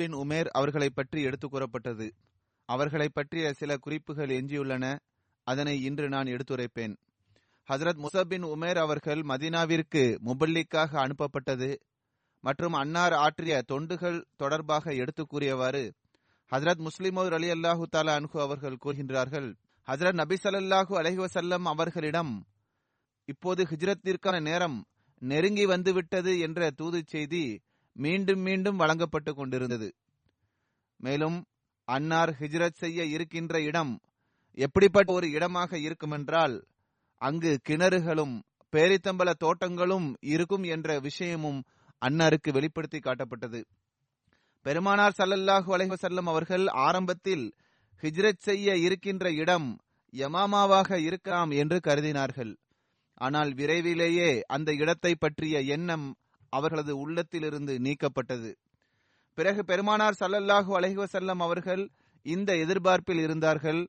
பின் உமேர் அவர்களை பற்றி எடுத்துக் கூறப்பட்டது. அவர்களை பற்றிய சில குறிப்புகள் எஞ்சியுள்ளன. அதனை இன்று நான் எடுத்துரைப்பேன். ஹசரத் முசபின் உமேர் அவர்கள் மதினாவிற்கு முபல்லிக்காக அனுப்பப்பட்டது மற்றும் அன்னார் ஆற்றிய தொண்டுகள் தொடர்பாக எடுத்துக் கூறியவாறு ஹசரத் முஸ்லிமோர் அலி அல்லாஹு தாலா அன்ஹு அவர்கள் கூறுகின்றார்கள் ஹசரத் நபி சல்லாஹூ அலஹி வசல்லம் அவர்களிடம் இப்போது ஹிஜ்ரத்திற்கான நேரம் நெருங்கி வந்துவிட்டது என்ற தூது செய்தி மீண்டும் மீண்டும் வழங்கப்பட்டு கொண்டிருந்தது. மேலும் அன்னார் ஹிஜ்ரத் செய்ய இருக்கின்ற இடம் எப்படிப்பட்ட ஒரு இடமாக இருக்குமென்றால் அங்கு கிணறுகளும் பேரித்தம்பல தோட்டங்களும் இருக்கும் என்ற விஷயமும் அன்னாருக்கு வெளிப்படுத்தி காட்டப்பட்டது. பெருமானார் சல்லல்லாஹு அலைவசல்லம் அவர்கள் ஆரம்பத்தில் ஹிஜ்ரத் செய்ய இருக்கின்ற இடம் யமாமாவாக இருக்கலாம் என்று கருதினார்கள். ஆனால் விரைவிலேயே அந்த இடத்தை பற்றிய எண்ணம் அவர்களது உள்ளத்திலிருந்து நீக்கப்பட்டது. பிறகு பெருமானார் சல்லல்லாஹு அலஹிவசல்லம் அவர்கள் இந்த எதிர்பார்ப்பில் இருந்தார்கள்.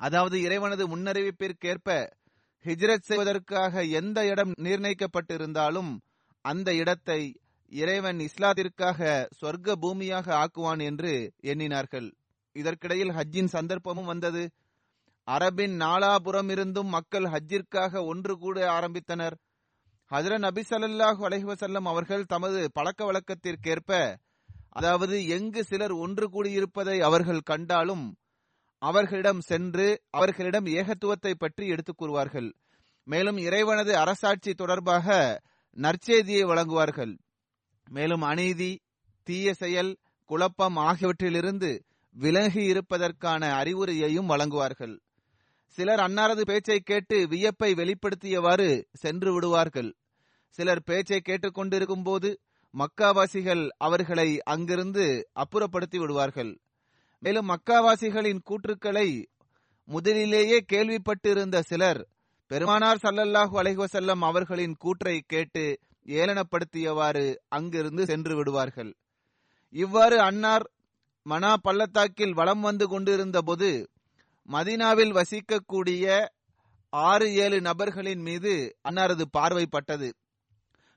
அதாவது இறைவனது முன்னறிவிப்பிற்கேற்ப ஹிஜ்ரத் செய்வதற்காக எந்த இடம் நிர்ணயிக்கப்பட்டிருந்தாலும் அந்த இடத்தை இறைவன் இஸ்லாத்திற்காக சொர்க்க பூமியாக ஆக்குவான் என்று எண்ணினார்கள். இதற்கிடையில் ஹஜ்ஜின் சந்தர்ப்பமும் வந்தது. அரபின் நாலாபுறம் இருந்தும் மக்கள் ஹஜ்ஜிற்காக ஒன்று கூட ஆரம்பித்தனர். ஹசர நபி சல்லாஹூ அலஹிவசல்லம் அவர்கள் தமது பழக்க வழக்கத்திற்கேற்ப அதாவது எங்கு சிலர் ஒன்று கூடியிருப்பதை அவர்கள் கண்டாலும் அவர்களிடம் சென்று அவர்களிடம் ஏகத்துவத்தை பற்றி எடுத்துக் கூறுவார்கள். மேலும் இறைவனது அரசாட்சி தொடர்பாக நற்செய்தியை வழங்குவார்கள். மேலும் அநீதி தீய செயல் குழப்பம் ஆகியவற்றிலிருந்து விலகி இருப்பதற்கான அறிவுரையையும் வழங்குவார்கள். சிலர் அன்னாரது பேச்சை கேட்டு வியப்பை வெளிப்படுத்தியவாறு சென்று விடுவார்கள். சிலர் பேச்சை கேட்டுக்கொண்டிருக்கும் போது மக்காவாசிகள் அவர்களை அங்கிருந்து அப்புறப்படுத்தி விடுவார்கள். மேலும் மக்காவாசிகளின் கூற்றுக்களை முதலிலேயே கேள்விப்பட்டிருந்த சிலர் பெருமானார் சல்லல்லாஹு அலைஹசல்லம் அவர்களின் கூற்றை கேட்டு ஏளனப்படுத்தியவாறு அங்கிருந்து சென்று விடுவார்கள். இவ்வாறு அன்னார் மனா பள்ளத்தாக்கில் வலம் வந்து கொண்டிருந்த போது மதினாவில் வசிக்கக்கூடிய ஆறு ஏழு நபர்களின் மீது அன்னாரது பார்வைப்பட்டது.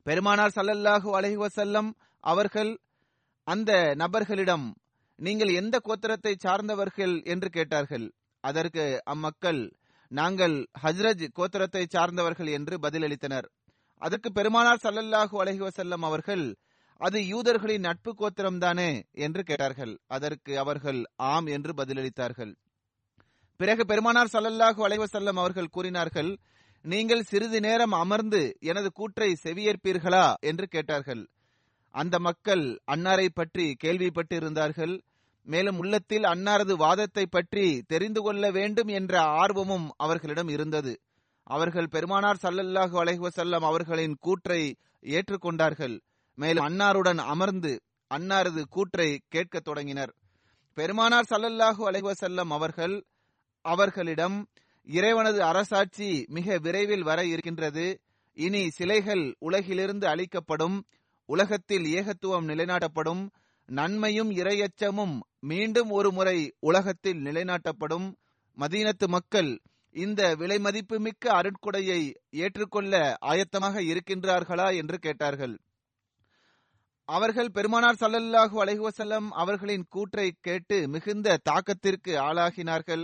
பெருமானார் சல்லல்லாஹு அலைஹி வஸல்லம் அவர்கள் அந்த நபர்களிடம் நீங்கள் எந்த கோத்திரத்தை சார்ந்தவர்கள்? என்று கேட்டார்கள். அதற்கு அம்மக்கள் நாங்கள் ஹஜ்ரஜ் கோத்திரத்தை சார்ந்தவர்கள் என்று பதிலளித்தனர். அதற்கு பெருமானார் சல்லல்லாஹு அலைஹி வஸல்லம் அவர்கள் அது யூதர்களின் நட்பு கோத்திரம்தானே? என்று கேட்டார்கள். அதற்கு அவர்கள் ஆம் என்று பதிலளித்தார்கள். பிறகு பெருமானார் சல்லல்லாஹு அலைவசல்லம் அவர்கள் கூறினார்கள் நீங்கள் சிறிது நேரம் அமர்ந்து எனது கூற்றை செவியேற்பீர்களா? என்று கேட்டார்கள். அந்த மக்கள் அன்னாரை பற்றி கேள்விப்பட்டிருந்தார்கள். மேலும் உள்ளத்தில் அன்னாரது வாதத்தை பற்றி தெரிந்து கொள்ள வேண்டும் என்ற ஆர்வமும் அவர்களிடம் இருந்தது. அவர்கள் பெருமானார் சல்லல்லாஹு அலைஹுவசல்லம் அவர்களின் கூற்றை ஏற்றுக்கொண்டார்கள். மேலும் அன்னாருடன் அமர்ந்து அன்னாரது கூற்றை கேட்கத் தொடங்கினர். பெருமானார் சல்லல்லாஹு அலைஹுவசல்லம் அவர்கள் அவர்களிடம் இறைவனது அரசாட்சி மிக விரைவில் வர இருக்கின்றது. இனி சிலைகள் உலகிலிருந்து அழிக்கப்படும் உலகத்தில் ஏகத்துவம் நிலைநாட்டப்படும் நன்மையும் இரையச்சமும் மீண்டும் ஒரு முறை உலகத்தில் நிலைநாட்டப்படும். மதீனத்து மக்கள் இந்த விலைமதிப்புமிக்க அருட்கொடையை ஏற்றுக்கொள்ள ஆயத்தமாக இருக்கின்றார்களா என்று கேட்டார்கள். அவர்கள் பெருமானார் சல்லல்லாஹு அலைஹுவசல்லம் அவர்களின் கூற்றை கேட்டு மிகுந்த தாக்கத்திற்கு ஆளாகினார்கள்.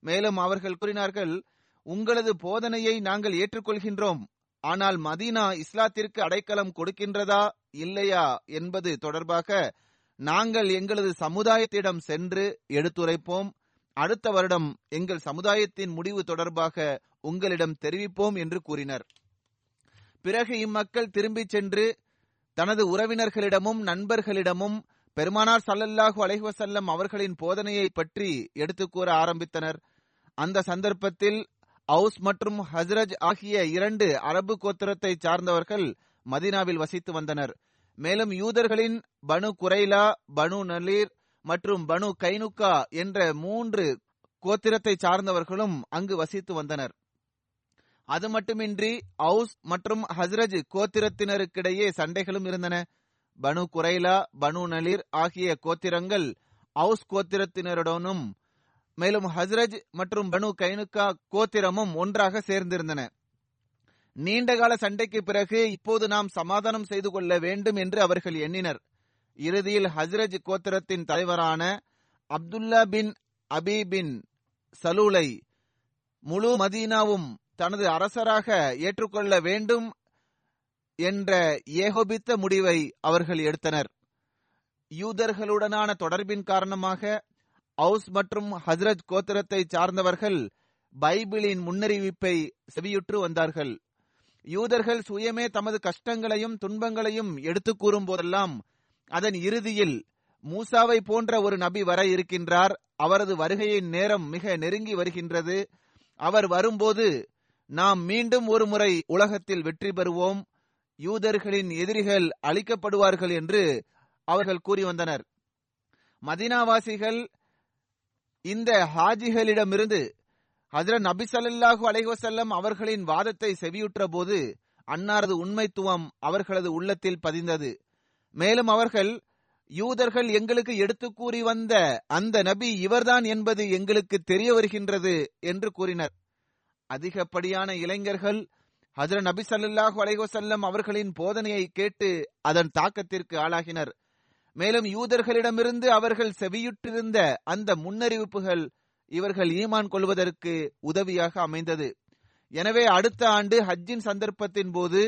மேலும் அவர்கள் கூறினார்கள் உங்களது போதனையை நாங்கள் ஏற்றுக்கொள்கின்றோம். ஆனால் மதீனா இஸ்லாத்திற்கு அடைக்கலம் கொடுக்கின்றதா இல்லையா என்பது தொடர்பாக நாங்கள் எங்களது சமுதாயத்திடம் சென்று எடுத்துரைப்போம். அடுத்த வருடம் எங்கள் சமுதாயத்தின் முடிவு தொடர்பாக உங்களிடம் தெரிவிப்போம் என்று கூறினர். பிறகு இம்மக்கள் திரும்பிச் சென்று தனது உறவினர்களிடமும் நண்பர்களிடமும் பெருமானார் சல்லல்லாஹு அலைஹுவசல்லம் அவர்களின் போதனையை பற்றி எடுத்துக் கூற ஆரம்பித்தனர். அந்த சந்தர்ப்பத்தில் அவுஸ் மற்றும் ஹஸ்ரஜ் ஆகிய இரண்டு அரபு கோத்திரத்தை சார்ந்தவர்கள் மதீனாவில் வசித்து வந்தனர். மேலும் யூதர்களின் பனு குரைலா பனு நலீர் மற்றும் பனு கைனுக்கா என்ற மூன்று கோத்திரத்தை சார்ந்தவர்களும் அங்கு வசித்து வந்தனர். அது மட்டுமின்றி அவுஸ் மற்றும் ஹஸ்ரஜ் கோத்திரத்தினருக்கிடையே சண்டைகளும் இருந்தன. பனு குரைலா பனு நலீர் ஆகிய கோத்திரங்கள் அவுஸ் கோத்திரத்தினருடனும் மேலும் ஹஸ்ரஜ் மற்றும் பனு கைனுக்கா கோத்திரமும் ஒன்றாக சேர்ந்திருந்தன. நீண்டகால சண்டைக்கு பிறகு இப்போது நாம் சமாதானம் செய்து கொள்ள வேண்டும் என்று அவர்கள் எண்ணினர். இறுதியில் ஹஸ்ரஜ் கோத்திரத்தின் தலைவரான அப்துல்லா பின் அபி பின் சலூலை முழு மதீனாவும் தனது அரசராக ஏற்றுக்கொள்ள வேண்டும் என்ற ஏகோபித்த முடிவை அவர்கள் எடுத்தனர். யூதர்களுடனான தொடர்பின் காரணமாக அவுஸ் மற்றும் ஹஸ்ரத் கோத்திரத்தை சார்ந்தவர்கள் பைபிளின் முன்னறிவிப்பை செவியுற்று வந்தார்கள். யூதர்கள் சுயமே தமது கஷ்டங்களையும் துன்பங்களையும் எடுத்து கூறும் போதெல்லாம் அதன் இறுதியில் மூசாவை போன்ற ஒரு நபி வர இருக்கின்றார். அவரது வருகையின் நேரம் மிக நெருங்கி வருகின்றது. அவர் வரும்போது நாம் மீண்டும் ஒரு முறை உலகத்தில் வெற்றி பெறுவோம். யூதர்களின் எதிரிகள் அழிக்கப்படுவார்கள் என்று அவர்கள் கூறி வந்தனர். மதினாவாசிகள் இந்த ஹாஜிகளிடமிருந்து ஹஜரத் நபி சல்லாஹூ அலைஹசல்லம் அவர்களின் வாதத்தை செவியுற்ற போது அன்னாரது உண்மைத்துவம் அவர்களது உள்ளத்தில் பதிந்தது. மேலும் அவர்கள் யூதர்கள் எங்களுக்கு எடுத்து கூறி வந்த அந்த நபி இவர்தான் என்பது எங்களுக்கு தெரிய வருகின்றது என்று கூறினர். அதிகப்படியான இளைஞர்கள் ஹஜரத் நபி சல்லாஹூ அலைஹசல்லம் அவர்களின் போதனையை கேட்டு அதன் தாக்கத்திற்கு ஆளாகினர். மேலும் யூதர்களிடமிருந்து அவர்கள் செவியுற்றிருந்த அந்த முன்னறிவிப்புகள் இவர்கள் ஈமான் கொள்வதற்கு உதவியாக அமைந்தது. எனவே அடுத்த ஆண்டு ஹஜ்ஜின் சந்தர்ப்பத்தின் போது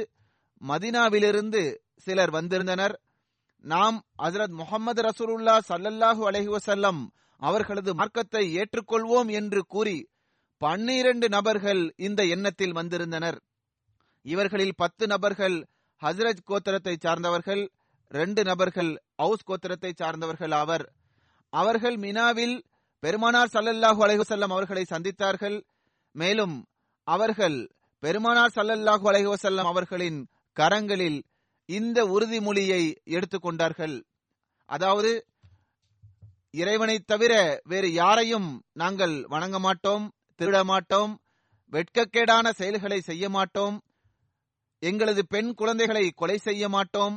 மதினாவிலிருந்து சிலர் வந்திருந்தனர். நாம் ஹசரத் முகமது ரசூலுல்லா சல்லல்லாஹு அலைஹி வசல்லம் அவர்களது மார்க்கத்தை ஏற்றுக்கொள்வோம் என்று கூறி பன்னிரண்டு நபர்கள் இந்த எண்ணத்தில் வந்திருந்தனர். இவர்களில் பத்து நபர்கள் ஹசரத் கோத்தரத்தை சார்ந்தவர்கள் ரெண்டு நபர்கள் அவுஸ் கோத்திரத்தை சார்ந்தவர்கள் ஆவர். அவர்கள் மினாவில் பெருமானார் சல்லல்லாஹு அலைஹி அவர்களை சந்தித்தார்கள். மேலும் அவர்கள் பெருமானார் சல்லல்லாஹு அலைஹி அவர்களின் கரங்களில் இந்த உறுதிமொழியை எடுத்துக்கொண்டார்கள் அதாவது இறைவனை தவிர வேறு யாரையும் நாங்கள் வணங்க மாட்டோம் திருட மாட்டோம் வெட்கக்கேடான செயல்களை செய்ய மாட்டோம் எங்களது பெண் குழந்தைகளை கொலை செய்ய மாட்டோம்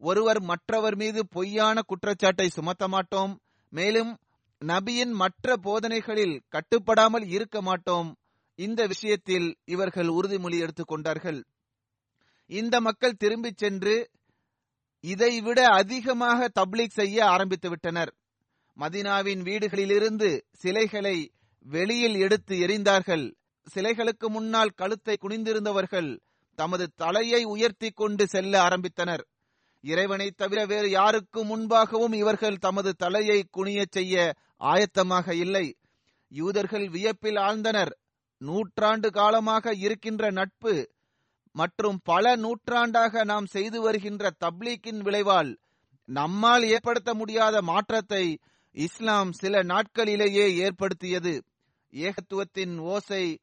ஒருவர் மற்றவர் மீது பொய்யான குற்றச்சாட்டை சுமத்த மாட்டோம் மேலும் நபியின் மற்ற போதனைகளில் கட்டுப்படாமல் இருக்க மாட்டோம். இந்த விஷயத்தில் இவர்கள் உறுதிமொழி எடுத்துக் கொண்டார்கள். இந்த மக்கள் திரும்பிச் சென்று இதைவிட அதிகமாக தப்லீக் செய்ய ஆரம்பித்து விட்டனர். மதினாவின் வீடுகளிலிருந்து சிலைகளை வெளியில் எடுத்து எரிந்தார்கள் சிலைகளுக்கு முன்னால் கழுத்தை குனிந்திருந்தவர்கள் தமது தலையை உயர்த்தி கொண்டு செல்ல ஆரம்பித்தனர். இறைவனைத் தவிர வேறு யாருக்கு முன்பாகவும் இவர்கள் தமது தலையை குனியச் செய்ய ஆயத்தமாக இல்லை. யூதர்கள் வியப்பில் ஆழ்ந்தனர். நூற்றாண்டு காலமாக இருக்கின்ற நட்பு மற்றும் பல நூற்றாண்டாக நாம் செய்து வருகின்ற தப்லீக்கின் விளைவால் நம்மால் ஏற்படுத்த முடியாத மாற்றத்தை இஸ்லாம் சில நாட்களிலேயே ஏற்படுத்தியது. ஏகத்துவத்தின் ஓசை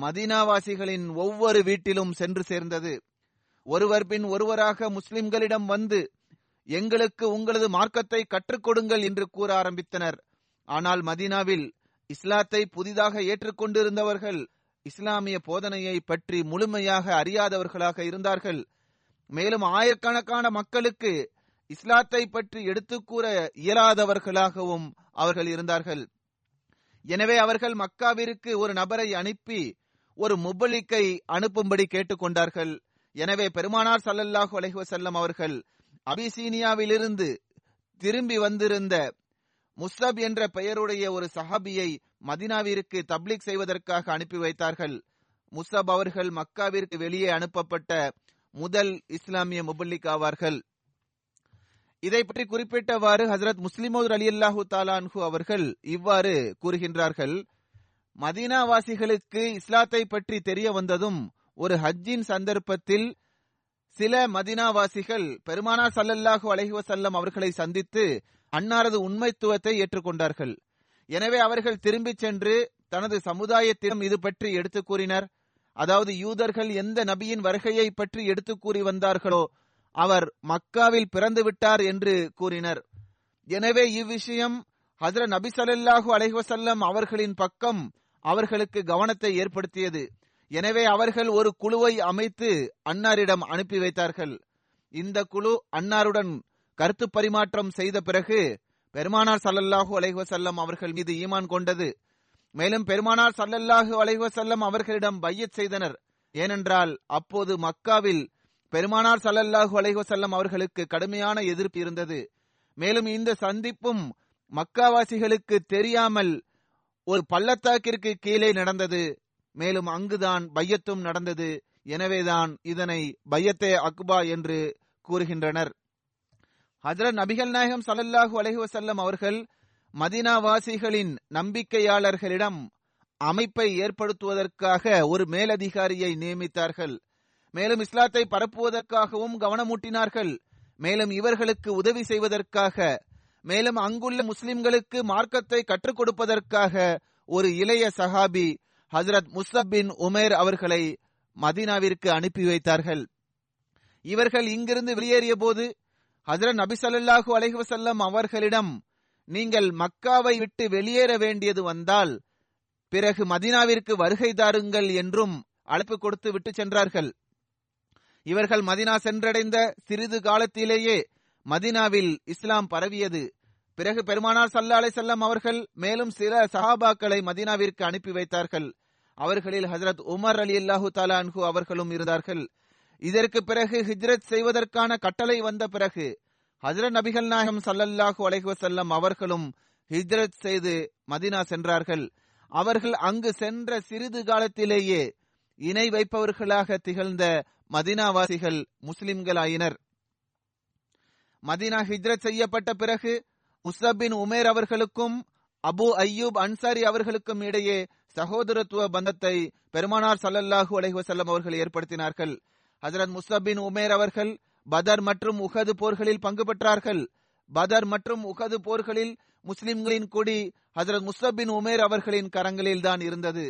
மதினாவாசிகளின் ஒவ்வொரு வீட்டிலும் சென்று சேர்ந்தது. ஒருவர் பின் ஒருவராக முஸ்லிம்களிடம் வந்து எங்களுக்கு உங்களது மார்க்கத்தை கற்றுக் கொடுங்கள் என்று கூற ஆரம்பித்தனர். ஆனால் மதீனாவில் இஸ்லாத்தை புதிதாக ஏற்றுக்கொண்டிருந்தவர்கள் இஸ்லாமிய போதனையை பற்றி முழுமையாக அறியாதவர்களாக இருந்தார்கள். மேலும் ஆயிரக்கணக்கான மக்களுக்கு இஸ்லாத்தை பற்றி எடுத்துக்கூற இயலாதவர்களாகவும் அவர்கள் இருந்தார்கள். எனவே அவர்கள் மக்காவிற்கு ஒரு நபரை அனுப்பி ஒரு முபலிக்கை அனுப்பும்படி கேட்டுக்கொண்டார்கள். எனவே பெருமானார் சல்லல்லாஹு அலஹி வசல்லம் அவர்கள் அபிசீனியாவிலிருந்து திரும்பி வந்திருந்த முஸ்தப் என்ற பெயருடைய ஒரு சஹாபியை மதினாவிற்கு தப்லீக் செய்வதற்காக அனுப்பி வைத்தார்கள். முஸ்தப் அவர்கள் மக்காவிற்கு வெளியே அனுப்பப்பட்ட முதல் இஸ்லாமிய முபல்லிக் ஆவார்கள். இதை பற்றி குறிப்பிட்டவாறு ஹசரத் முஸ்லிமோர் அலி அல்லாஹு தாலான்ஹு அவர்கள் இவ்வாறு கூறுகின்றார்கள். மதீனாவாசிகளுக்கு இஸ்லாத்தை பற்றி தெரிய வந்ததும் ஒரு ஹஜ்ஜின் சந்தர்ப்பத்தில் சில மதினாவாசிகள் பெருமானார் சல்லல்லாஹு அலைஹி வஸல்லம் அவர்களை சந்தித்து அன்னாரது உண்மைத்துவத்தை ஏற்றுக்கொண்டார்கள். எனவே அவர்கள் திரும்பிச் சென்று தனது சமுதாயத்திடம் இது பற்றி எடுத்துக் கூறினர். அதாவது யூதர்கள் எந்த நபியின் வருகையை பற்றி எடுத்துக் கூறி வந்தார்களோ அவர் மக்காவில் பிறந்து விட்டார் என்று கூறினர். எனவே இவ்விஷயம் ஹசர நபி ஸல்லல்லாஹு அலைஹி அவர்களின் பக்கம் அவர்களுக்கு கவனத்தை ஏற்படுத்தியது. எனவே அவர்கள் ஒரு குழுவை அமைத்து அன்னாரிடம் அனுப்பி வைத்தார்கள். இந்த குழு அன்னாருடன் கருத்து பரிமாற்றம் செய்த பிறகு பெருமானார் சல்லல்லாஹு அலைஹசல்லம் அவர்கள் மீது ஈமான் கொண்டது. மேலும் பெருமானார் சல்லல்லாஹு அலைஹசல்லம் அவர்களிடம் பையத் செய்தனர். ஏனென்றால் அப்போது மக்காவில் பெருமானார் சல்லல்லாஹு அலைஹசல்லம் அவர்களுக்கு கடுமையான எதிர்ப்பு இருந்தது. மேலும் இந்த சந்திப்பும் மக்காவாசிகளுக்கு தெரியாமல் ஒரு பள்ளத்தாக்கிற்கு கீழே நடந்தது. மேலும் அங்குதான் பையத்தும் நடந்தது. எனவேதான் இதனை பையத்தே அக்பா என்று கூறுகின்றனர். ஹஜரத் நபிகள் நாயகம் சல்லல்லாஹு அலைஹி வஸல்லம் அவர்கள் மதினாவாசிகளின் நம்பிக்கையாளர்களிடம் அமைப்பை ஏற்படுத்துவதற்காக ஒரு மேலதிகாரியை நியமித்தார்கள். மேலும் இஸ்லாத்தை பரப்புவதற்காகவும் கவனமூட்டினார்கள். மேலும் இவர்களுக்கு உதவி செய்வதற்காக மேலும் அங்குள்ள முஸ்லிம்களுக்கு மார்க்கத்தை கற்றுக் கொடுப்பதற்காக ஒரு இளைய சஹாபி ஹசரத் முஸ்தப் பின் உமேர் அவர்களை மதீனாவிற்கு அனுப்பி வைத்தார்கள். இவர்கள் இங்கிருந்து வெளியேறிய போது ஹசரத் நபி ஸல்லல்லாஹு அவர்களிடம் நீங்கள் மக்காவை விட்டு வெளியேற வேண்டியது வந்தால் பிறகு மதீனாவிற்கு வருகை தாருங்கள் என்றும் அழைப்பு கொடுத்து விட்டு சென்றார்கள். இவர்கள் மதினா சென்றடைந்த சிறிது காலத்திலேயே மதினாவில் இஸ்லாம் பரவியது. பிறகு பெருமானார் சல்லா அலை செல்லம் அவர்கள் மேலும் சில சஹாபாக்களை மதீனாவிற்கு அனுப்பி வைத்தார்கள். அவர்களில் ஹசரத் உமர் அலி அல்லாஹு தாலான்ஹு அவர்களும் இருந்தார்கள். இதற்கு பிறகு ஹிஜ்ரத் செய்வதற்கான கட்டளை வந்த பிறகு ஹசரத் நபிகள் நாயகம் சல்லல்லாஹு அலைஹி செல்லம் அவர்களும் ஹிஜ்ரத் செய்து மதினா சென்றார்கள். அவர்கள் அங்கு சென்ற சிறிது காலத்திலேயே இணை வைப்பவர்களாக திகழ்ந்த மதினாவாசிகள் முஸ்லிம்களாயினர். மதினா ஹிஜ்ரத் செய்யப்பட்ட பிறகு முஸ்தபின் உமேர் அவர்களுக்கும் அபு ஐயூப் அன்சாரி அவர்களுக்கும் இடையே சகோதரத்துவ பந்தத்தை பெருமானார் சல்லல்லாஹு அலைஹசல்லம் அவர்கள் ஏற்படுத்தினார்கள். ஹசரத் முஸ்தபின் உமேர் அவர்கள் பதர் மற்றும் உகது போர்களில் பங்கு பெற்றார்கள். பதர் மற்றும் உகது போர்களில் முஸ்லிம்களின் கொடி ஹசரத் முஸ்தபின் உமேர் அவர்களின் கரங்களில் தான் இருந்தது.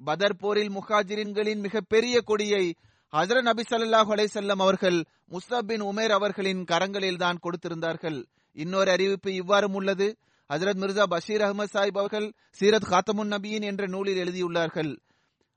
பதர் போரில் முஹாஜிரின்களின் மிகப்பெரிய கொடியை ஹசரத் நபி ஸல்லல்லாஹு அலைசல்லம் அவர்கள் முஸ்தபின் உமேர் அவர்களின் கரங்களில் தான் கொடுத்திருந்தார்கள். இன்னொரு அறிவிப்பு இவ்வாறும் உள்ளது. ஹசரத் மிர்சா பஷீர் அகமது சாஹிப் அவர்கள் சீரத் காத்தமுன் நபியின் என்ற நூலில் எழுதியுள்ளார்கள்.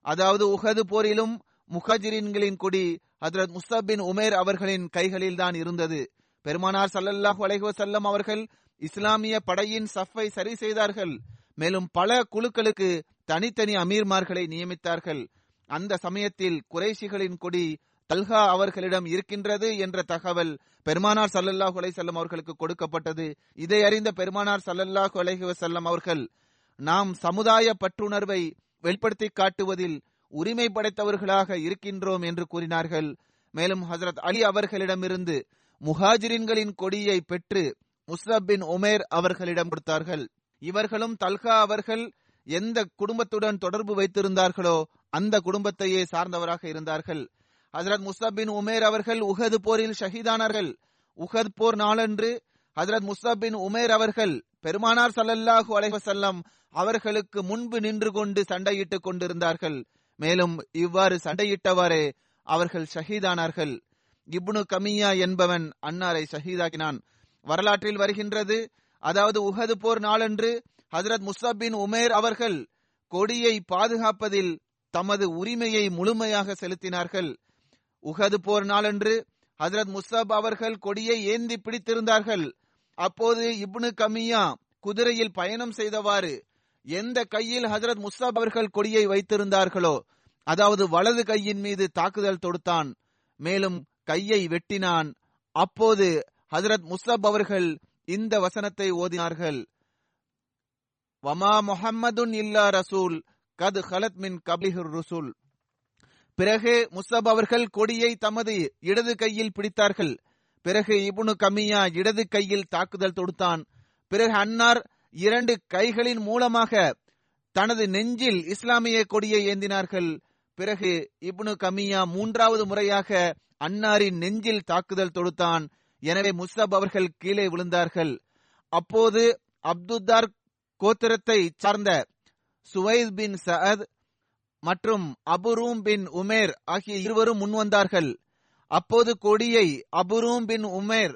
அதாவது உஹது போரிலும் முஹஜிரின்களின் கொடி ஹசரத் முஸ்தபின் உமேர் அவர்களின் கைகளில் தான் இருந்தது. பெருமானார் சல்லல்லாஹு அலைஹசல்லம் அவர்கள் இஸ்லாமிய படையின் சஃப்பை சரி செய்தார்கள். மேலும் பல குழுக்களுக்கு தனித்தனி அமீர்மார்களை நியமித்தார்கள். அந்த சமயத்தில் குறைஷிகளின் கொடி தல்ஹா அவர்களிடம் இருக்கின்றது என்ற தகவல் பெருமானார் சல்லல்லாஹு அலைசல்லம் அவர்களுக்கு கொடுக்கப்பட்டது. இதை அறிந்த பெருமானார் சல்லல்லாஹு அலைஹி வசல்லம் அவர்கள் நாம் சமுதாய பற்றுணர்வை வெளிப்படுத்தி காட்டுவதில் உரிமை படைத்தவர்களாக இருக்கின்றோம் என்று கூறினார்கள். மேலும் ஹசரத் அலி அவர்களிடமிருந்து முஹாஜிரின்களின் கொடியை பெற்று முஸ்ரப் பின் உமேர் அவர்களிடம் கொடுத்தார்கள். இவர்களும் தல்கா அவர்கள் எந்த குடும்பத்துடன் தொடர்பு வைத்திருந்தார்களோ அந்த குடும்பத்தையே சார்ந்தவராக இருந்தார்கள். ஹசரத் முஸ்தப் பின் உமேர் அவர்கள் உஹது போரில் ஷஹீதானார்கள். உஹத் போர் நாளன்று ஹசரத் முஸ்தப் பின் உமேர் அவர்கள் பெருமானார் சல்லல்லாஹு அலைவசல்லம் அவர்களுக்கு முன்பு நின்று கொண்டு சண்டையிட்டுக் கொண்டிருந்தார்கள். மேலும் இவ்வாறு சண்டையிட்டவாறே அவர்கள் ஷஹீதானார்கள். இப்னு கமியா என்பவன் அன்னாரை ஷஹீதாக்கினான். வரலாற்றில் வருகின்றது அதாவது உஹது போர் நாளன்று ஹசரத் முஸ்தப் பின் உமேர் அவர்கள் கொடியை பாதுகாப்பதில் தமது உரிமையை முழுமையாக செலுத்தினார்கள். உஹது போர் நாளன்று ஹசரத் முஸ்தப் அவர்கள் கொடியை ஏந்தி பிடித்திருந்தார்கள். அப்போது இப்னு கமியா குதிரையில் பயணம் செய்தவாறு எந்த கையில் ஹசரத் முஸ்தாப் அவர்கள் கொடியை வைத்திருந்தார்களோ அதாவது வலது கையின் மீது தாக்குதல் தொடுத்தான். மேலும் கையை வெட்டினான். அப்போது ஹசரத் முஸ்தாப் அவர்கள் இந்த வசனத்தை ஓதினார்கள். வமா முஹம்மதுன் இல்லா ரசூல் கது ஹலத் மின் கபிஹுர் ரசூல். பிறகு முஸ்தப் அவர்கள் கொடியை தமது இடது கையில் பிடித்தார்கள். பிறகு இபுனு கமியா இடது கையில் தாக்குதல் தொடுத்தான். பிறகு அன்னார் இரண்டு கைகளின் மூலமாக தனது நெஞ்சில் இஸ்லாமிய கொடியை ஏந்தினார்கள். பிறகு இப்னு கமியா மூன்றாவது முறையாக அன்னாரின் நெஞ்சில் தாக்குதல் தொடுத்தான். எனவே முஸ்தப் அவர்கள் கீழே விழுந்தார்கள். அப்போது அப்துத்தார் கோத்திரத்தை சார்ந்த சுவைத் பின் சஅத் மற்றும் அபுரூம் பின் உமேர் ஆகிய இருவரும் முன்வந்தார்கள். அப்போது கொடியை அபுரூம் பின் உமேர்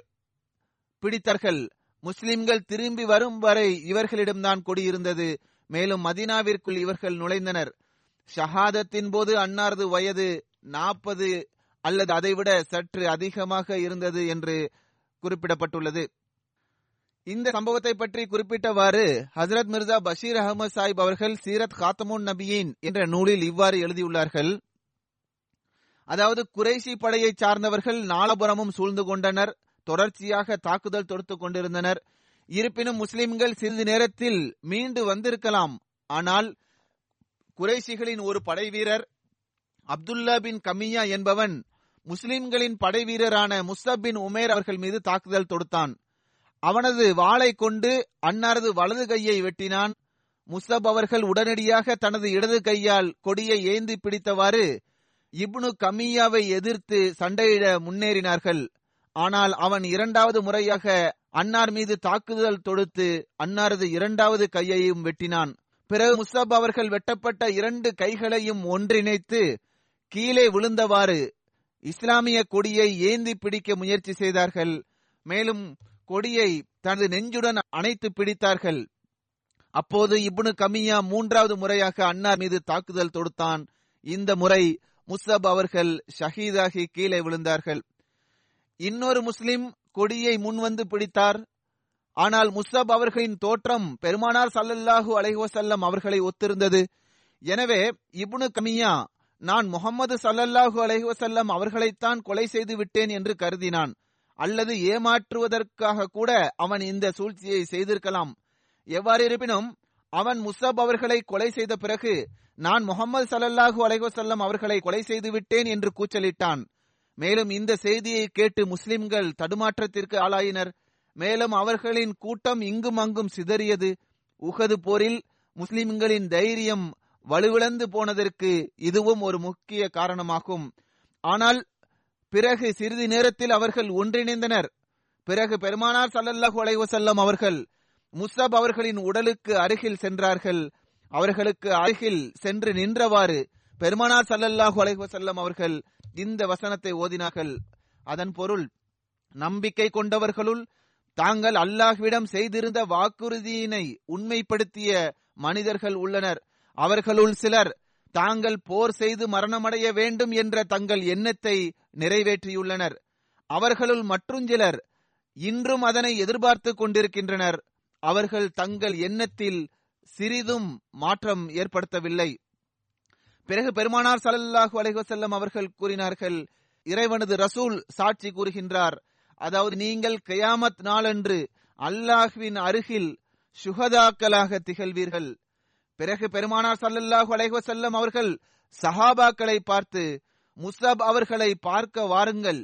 பிடித்தார்கள். முஸ்லிம்கள் திரும்பி வரும் வரை இவர்களிடம்தான் கொடி இருந்தது. மேலும் மதினாவிற்குள் இவர்கள் நுழைந்தனர். ஷஹாதத்தின் போது அன்னாரது வயது நாற்பது அல்லது அதைவிட சற்று அதிகமாக இருந்தது என்று குறிப்பிடப்பட்டுள்ளது. இந்த சம்பவத்தை பற்றி குறிப்பிட்டவாறு ஹசரத் மிர்சா பஷீர் அகமது சாஹிப் அவர்கள் சீரத் காத்தமுன் நபியின் என்ற நூலில் இவ்வாறு எழுதியுள்ளார்கள். அதாவது குறைசி படையை சார்ந்தவர்கள் நாலபுரமும் சூழ்ந்து கொண்டனர் தொடர்ச்சியாக தாக்குதல் தொடுத்துக் கொண்டிருந்தனர். இருப்பினும் முஸ்லிம்கள் சிறிது நேரத்தில் மீண்டு வந்திருக்கலாம். ஆனால் குறைசிகளின் ஒரு படை வீரர் அப்துல்லா பின் கமியா என்பவன் முஸ்லிம்களின் படை வீரரான முஸ்தப் பின் உமேர் அவர்கள் மீது தாக்குதல் தொடுத்தான். அவனது வாளை கொண்டு அன்னாரது வலது கையை வெட்டினான். முசப் அவர்கள் உடனடியாக தனது இடது கையால் கொடியை ஏந்தி பிடித்தவாறு இப்னு கமியாவை எதிர்த்து சண்டையிட முன்னேறினார்கள். ஆனால் அவன் இரண்டாவது முறையாக அன்னார் மீது தாக்குதல் தொடுத்து அன்னாரது இரண்டாவது கையையும் வெட்டினான். பிறகு முசப் அவர்கள் வெட்டப்பட்ட இரண்டு கைகளையும் ஒன்றிணைத்து கீழே விழுந்தவாறு இஸ்லாமிய கொடியை ஏந்தி பிடிக்க முயற்சி செய்தார்கள். மேலும் கொடியை தனது நெஞ்சுடன் அணைத்து பிடித்தார்கள். அப்போது இப்னு கமியா மூன்றாவது முறையாக அன்னார் மீது தாக்குதல் தொடுத்தான். இந்த முறை முஸ்தப் அவர்கள் ஷஹீதாகி கீழே விழுந்தார்கள். இன்னொரு முஸ்லிம் கொடியை முன்வந்து பிடித்தார். ஆனால் முஸ்தப் அவர்களின் தோற்றம் பெருமானார் சல்லல்லாஹு அலைஹசல்லம் அவர்களை ஒத்திருந்தது. எனவே இப்னு கமியா நான் முகமது சல்லல்லாஹு அலைஹசல்லம் அவர்களைத்தான் கொலை செய்து விட்டேன் என்று கருதினான். அல்லது ஏமாற்றுவதற்காக கூட அவன் இந்த சூழ்ச்சியை செய்திருக்கலாம். எவ்வாறு இருப்பினும் அவன் முசப் அவர்களை கொலை செய்த பிறகு நான் முகமது சல்லல்லாஹு அலைஹசல்லம் அவர்களை கொலை செய்து விட்டேன் என்று கூச்சலிட்டான். மேலும் இந்த செய்தியை கேட்டு முஸ்லிம்கள் தடுமாற்றத்திற்கு ஆளாயினர். மேலும் அவர்களின் கூட்டம் இங்கும் அங்கும் சிதறியது. உகது போரில் முஸ்லிம்களின் தைரியம் வலுவிழந்து போனதற்கு இதுவும் ஒரு முக்கிய காரணமாகும். ஆனால் பிறகு சிறிது நேரத்தில் அவர்கள் ஒன்றிணைந்தனர். பிறகு பெருமானார் சல்லல்லாஹு அலைவசல்லம் அவர்கள் முஸ்தப் அவர்களின் உடலுக்கு அருகில் சென்றார்கள். அவர்களுக்கு அருகில் சென்று நின்றவாறு பெருமானார் சல்லல்லாஹு அலைவசல்லம் அவர்கள் இந்த வசனத்தை ஓதினார்கள். அதன் பொருள் நம்பிக்கை கொண்டவர்களுள் தாங்கள் அல்லாஹ்விடம் செய்திருந்த வாக்குறுதியினை உண்மைப்படுத்திய மனிதர்கள் உள்ளனர். அவர்களுள் சிலர் தாங்கள் போர் செய்து மரணமடைய வேண்டும் என்ற தங்கள் எண்ணத்தை நிறைவேற்றியுள்ளனர். அவர்களுள் மற்றும் சிலர் இன்றும் அதனை எதிர்பார்த்து கொண்டிருக்கின்றனர். அவர்கள் தங்கள் எண்ணத்தில் சிறிதும் மாற்றம் ஏற்படுத்தவில்லை. பிறகு பெருமானார் சல்லல்லாஹு அலைஹசல்லம் அவர்கள் கூறினார்கள் இறைவனது ரசூல் சாட்சி கூறுகின்றார். அதாவது நீங்கள் கயாமத் நாளன்று அல்லாஹ்வின் அருகில் சுகதாக்களாக திகழ்வீர்கள். பிறகு பெருமானார் சல்லல்லாஹு அலைஹசல்லம் அவர்கள் சஹாபாக்களை பார்த்து முஸ்தப் அவர்களை பார்க்க வாருங்கள்.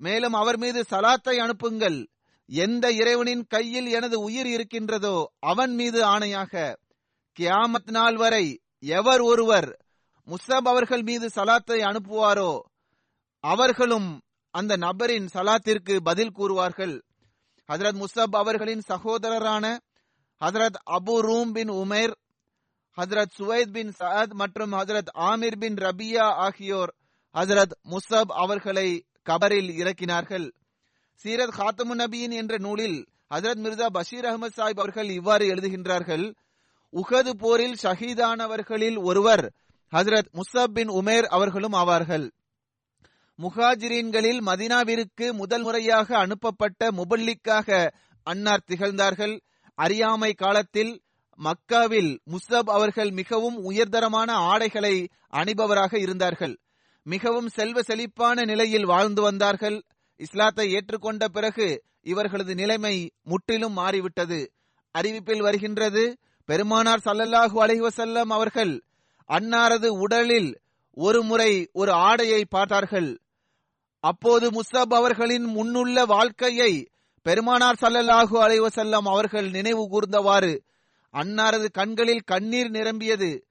மேலும் அவர் மீது சலாத்தை அனுப்புங்கள். எந்த இறைவனின் கையில் எனது உயிர் இருக்கின்றதோ அவன் மீது ஆணையாக கியாமத் நாள் வரை எவர் ஒருவர் முஸ்தப் அவர்கள் மீது சலாத்தை அனுப்புவாரோ அவர்களும் அந்த நபரின் சலாத்திற்கு பதில் கூறுவார்கள். ஹசரத் முஸ்தப் அவர்களின் சகோதரரான ஹசரத் அபு ரூம் பின் உமேர் ஹசரத் சுவைத் பின் சஅத் மற்றும் ஹசரத் ஆமிர் பின் ரபியா ஆகியோர் ஹசரத் முசப் அவர்களை கபரில் இறக்கினார்கள். சீரத் ஹாத்தமு நபியின் என்ற நூலில் ஹசரத் மிர்சா பஷீர் அகமது சாஹிப் அவர்கள் இவ்வாறு எழுதுகின்றார்கள். உகது போரில் ஷஹீதானவர்களில் ஒருவர் ஹசரத் முசப் பின் உமேர் அவர்களும் ஆவார்கள். முஹாஜிரீன்களில் மதினாவிற்கு முதல் முறையாக அனுப்பப்பட்ட முபல்லிக்காக அன்னார் திகழ்ந்தார்கள். அறியாமை காலத்தில் மக்காவில் முஸ்தப் அவர்கள் மிகவும் உயர்தரமான ஆடைகளை அணிபவராக இருந்தார்கள். மிகவும் செல்வ செழிப்பான நிலையில் வாழ்ந்து வந்தார்கள். இஸ்லாத்தை ஏற்றுக்கொண்ட பிறகு இவர்களது நிலைமை முற்றிலும் மாறிவிட்டது. அறிவிப்பில் வருகின்றது பெருமானார் சல்லல்லாஹு அலைவசல்லம் அவர்கள் அன்னாரது உடலில் ஒரு முறை ஒரு ஆடையை பார்த்தார்கள். அப்போது முஸ்தப் அவர்களின் முன்னுள்ள வாழ்க்கையை பெருமானார் சல்லல்லாஹு அலைவசல்லம் அவர்கள் நினைவு கூர்ந்தவாறு அன்னாரது கண்களில் கண்ணீர் நிரம்பியது.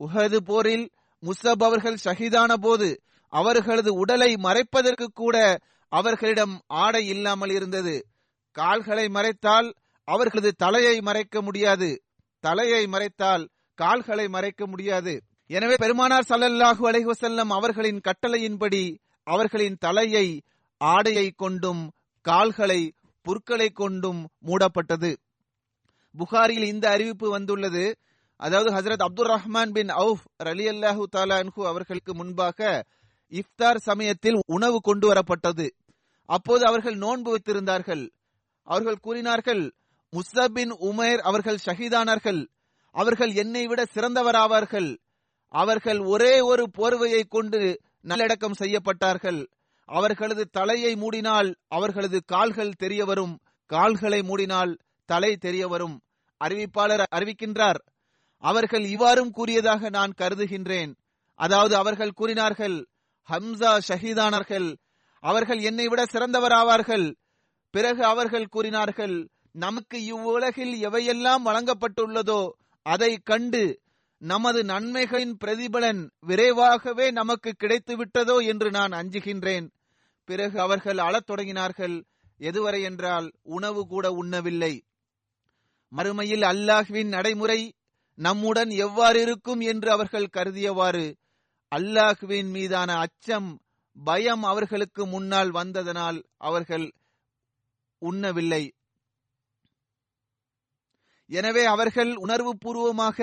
உஹது போரில் முசப் அவர்கள் ஷஹீதான போது அவர்களது உடலை மறைப்பதற்கு கூட அவர்களிடம் ஆடை இல்லாமல் இருந்தது. கால்களை மறைத்தால் அவர்களது தலையை மறைக்க முடியாது. தலையை மறைத்தால் கால்களை மறைக்க முடியாது. எனவே பெருமானார் சல்லல்லாஹு அலைஹி அவர்களின் கட்டளையின்படி அவர்களின் தலையை ஆடையை கொண்டும் கால்களை புற்களை கொண்டும் மூடப்பட்டது. புகாரில் இந்த அறிவிப்பு வந்துள்ளது. அதாவது ஹசரத் அப்துல் ரஹ்மான் பின் அவுஃப் ரலி அல்லாஹூ தாலான்ஹு அவர்களுக்கு முன்பாக இஃப்தார் சமயத்தில் உணவு கொண்டு வரப்பட்டது. அப்போது அவர்கள் நோன்பு வைத்திருந்தார்கள். அவர்கள் கூறினார்கள் முஸ்ஸப் உமேர் அவர்கள் ஷஹீதானார்கள். அவர்கள் என்னை விட சிறந்தவராவார்கள். அவர்கள் ஒரே ஒரு போர்வையை கொண்டு நல்லடக்கம் செய்யப்பட்டார்கள். அவர்களது தலையை மூடினால் அவர்களது கால்கள் தெரிய வரும் கால்களை மூடினால் தலை தெரிய வரும் அறிவிப்பாளர் அறிவிக்கின்றார். அவர்கள் இவ்வாறும் கூறியதாக நான் கருதுகின்றேன். அதாவது அவர்கள் கூறினார்கள் ஹம்சா ஷஹீதானார்கள் அவர்கள் என்னை விட சிறந்தவராவார்கள். பிறகு அவர்கள் கூறினார்கள் நமக்கு இவ்வுலகில் எவையெல்லாம் வழங்கப்பட்டுள்ளதோ அதை கண்டு நமது நன்மைகளின் பிரதிபலன் விரைவாகவே நமக்கு கிடைத்து விட்டதோ என்று நான் அஞ்சுகின்றேன். பிறகு அவர்கள் அழத் தொடங்கினார்கள் எதுவரை என்றால் உணவு கூட உண்ணவில்லை. மறுமையில் அல்லாஹ்வின் நடைமுறை நம்முடன் எவ்வாறு இருக்கும் என்று அவர்கள் கருதியவாறு அல்லாஹ்வின் மீதான அச்சம் பயம் அவர்களுக்கு முன்னால் வந்ததனால் அவர்கள் உண்ணவில்லை. எனவே அவர்கள் உணர்வு பூர்வமாக